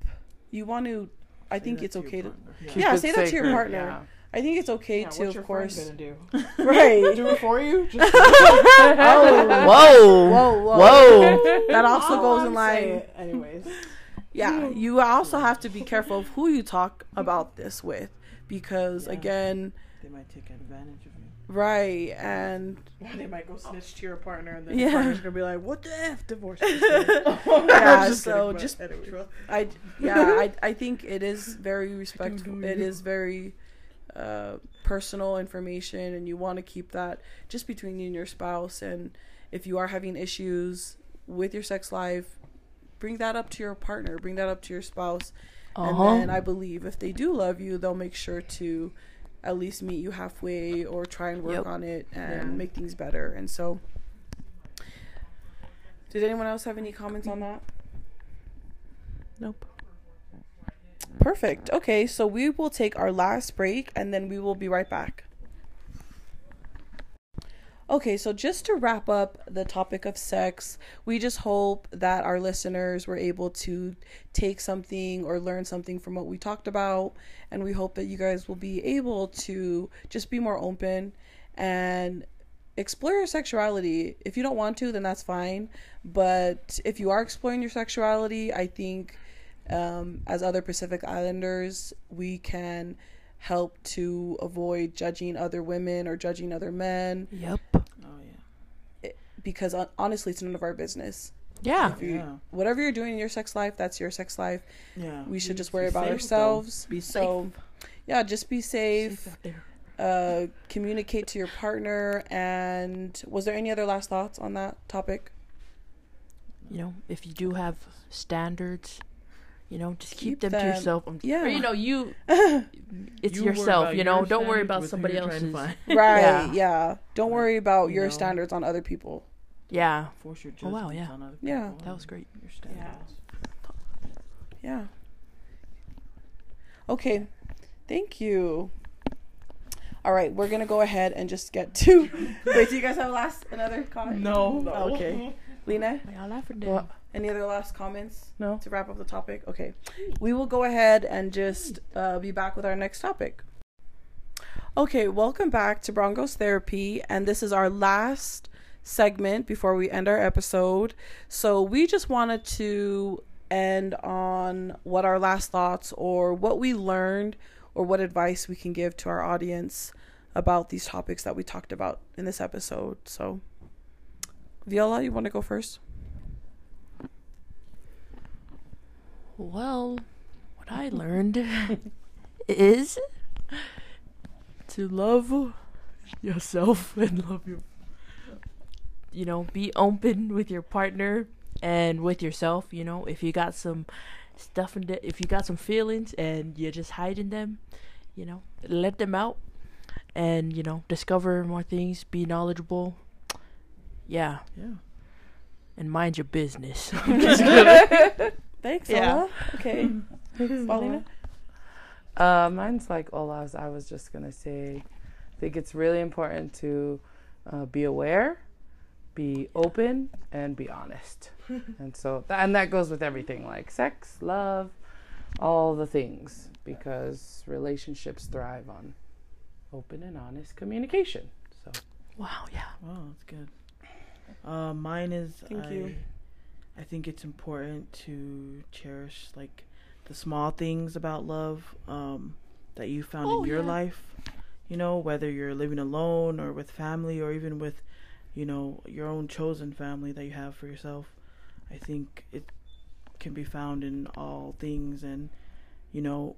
S1: you want to I think it's okay to yeah, yeah say that to your partner. Yeah. I think it's okay yeah, to, of course. Gonna
S3: do?
S1: right.
S3: do it for you.
S1: Just oh. Whoa. Whoa. Whoa. Whoa. That also goes in line.
S3: Anyways.
S1: Yeah, you also have to be careful of who you talk about this with, because again,
S5: they might take advantage of you.
S1: Right, and
S3: they might go snitch to your partner, and then yeah. your partner's gonna be like, "What the f, divorce?" yeah,
S1: so just I yeah I I think it is very respectful. It is very uh, personal information, and you want to keep that just between you and your spouse. And if you are having issues with your sex life, bring that up to your partner, bring that up to your spouse, uh-huh. and then I believe if they do love you, they'll make sure to at least meet you halfway or try and work yep. on it and yeah. make things better. And so, did anyone else have any comments on that?
S4: Nope.
S1: Perfect. Okay, so we will take our last break and then we will be right back. Okay, so just to wrap up the topic of sex, we just hope that our listeners were able to take something or learn something from what we talked about. And we hope that you guys will be able to just be more open and explore your sexuality. If you don't want to, then that's fine. But if you are exploring your sexuality, I think um, as other Pacific Islanders, we can help to avoid judging other women or judging other men.
S4: Yep.
S5: Oh yeah.
S1: It, because honestly, it's none of our business.
S4: Yeah.
S1: You,
S4: yeah.
S1: Whatever you're doing in your sex life, that's your sex life.
S5: Yeah.
S1: We should just worry about ourselves.
S3: Though. Be so,
S1: safe. yeah, just be safe. safe uh, communicate to your partner. And was there any other last thoughts on that topic?
S4: You know, if you do have standards you know, just keep, keep them, them, to yourself.
S1: Um, yeah.
S4: Or, you know, you it's you yourself, you know. Don't worry about somebody else's.
S1: right. Yeah. yeah. Don't worry about you your know. standards on other people.
S4: Yeah.
S5: Force your oh wow,
S1: yeah. Yeah.
S4: That was great.
S1: Your standards. Yeah. Yeah. Okay. Thank you. All right, we're gonna go ahead and just get to. Wait, do you guys have last another comment?
S3: No. no.
S1: Okay. Lena. Y'all laughing well, any other last comments?
S3: No.
S1: To wrap up the topic? Okay. We will go ahead and just uh, be back with our next topic. Okay, welcome back to Brown Girls Therapy. And this is our last segment before we end our episode. So we just wanted to end on what our last thoughts or what we learned or what advice we can give to our audience about these topics that we talked about in this episode. So, Viola, you want to go first?
S4: Well, what I learned is to love yourself and love your you know, be open with your partner and with yourself, you know, if you got some stuff in the, if you got some feelings and you're just hiding them, you know, let them out and, you know, discover more things, be knowledgeable. Yeah.
S5: Yeah.
S4: And mind your business.
S1: Thanks, yeah. Ola. Okay.
S2: Paulina? Uh, mine's like Ola's. I was just gonna say, I think it's really important to uh, be aware, be open, and be honest. and so, th- and that goes with everything like sex, love, all the things, because relationships thrive on open and honest communication. So.
S4: Wow. Yeah.
S5: Wow, that's good. Uh, mine is.
S1: Thank I, you.
S5: I think it's important to cherish like the small things about love um, that you found oh, in your yeah. life. You know, whether you're living alone or with family or even with, you know, your own chosen family that you have for yourself. I think it can be found in all things and, you know,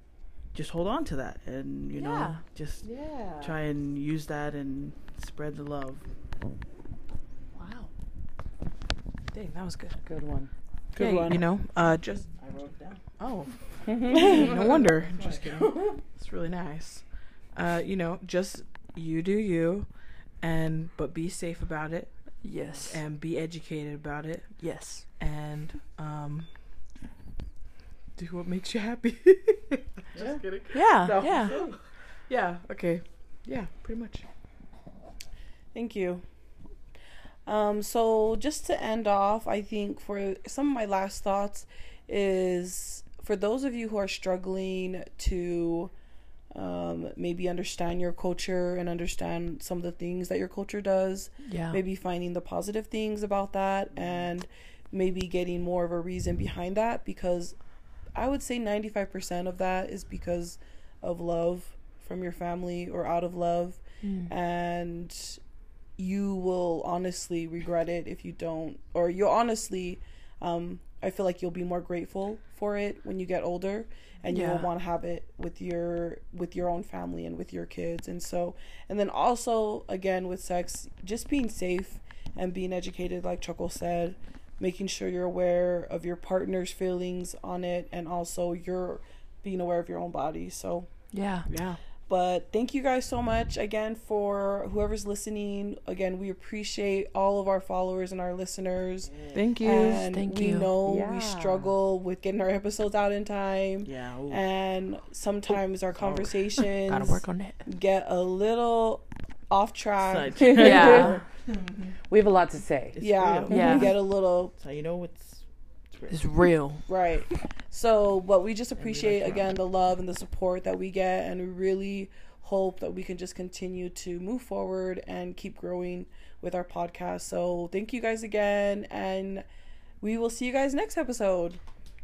S5: just hold on to that and, you yeah. know, just
S1: yeah.
S5: try and use that and spread the love.
S1: Dang, that was good.
S2: Good one.
S1: Good yeah, one. You know, uh, just
S5: I wrote it down.
S1: Oh, no wonder. Just kidding. It's really nice. Uh, you know, just you do you, and but be safe about it.
S4: Yes.
S1: And be educated about it.
S4: Yes.
S1: And um, do what makes you happy.
S4: just yeah. kidding. Yeah. No. Yeah.
S1: yeah. Okay. Yeah. Pretty much. Thank you. Um, so just to end off, I think for some of my last thoughts is for those of you who are struggling to um, maybe understand your culture and understand some of the things that your culture does.
S4: Yeah.
S1: Maybe finding the positive things about that and maybe getting more of a reason behind that because I would say 95% of that is because of love from your family or out of love mm. and you will honestly regret it if you don't or you'll honestly um, i feel like you'll be more grateful for it when you get older and yeah. you'll want to have it with your with your own family and with your kids. And so and then also again with sex just being safe and being educated like Choco said making sure you're aware of your partner's feelings on it and also you're being aware of your own body. So
S4: yeah.
S1: Yeah but thank you guys so much again for whoever's listening. Again, we appreciate all of our followers and our listeners.
S2: Thank you.
S1: And
S2: thank
S1: we
S2: you.
S1: know yeah. we struggle with getting our episodes out in time.
S5: Yeah.
S1: Ooh. And sometimes our conversations
S4: gotta work on it.
S1: Get a little off track.
S2: yeah. we have a lot to say.
S1: It's yeah. Real. Yeah. We get a little.
S5: So you know it's
S4: it's real.
S1: Right. So, but we just appreciate again the love and the support that we get, and we really hope that we can just continue to move forward and keep growing with our podcast. So, thank you guys again, and we will see you guys next episode.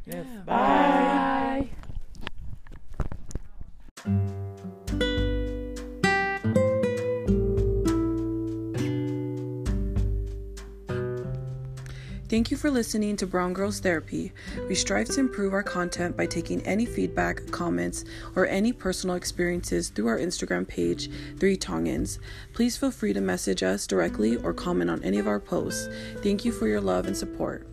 S5: Yes. Yeah.
S1: Bye. Bye. Thank you for listening to Brown Girls Therapy. We strive to improve our content by taking any feedback, comments, or any personal experiences through our Instagram page, Three Tongans. Please feel free to message us directly or comment on any of our posts. Thank you for your love and support.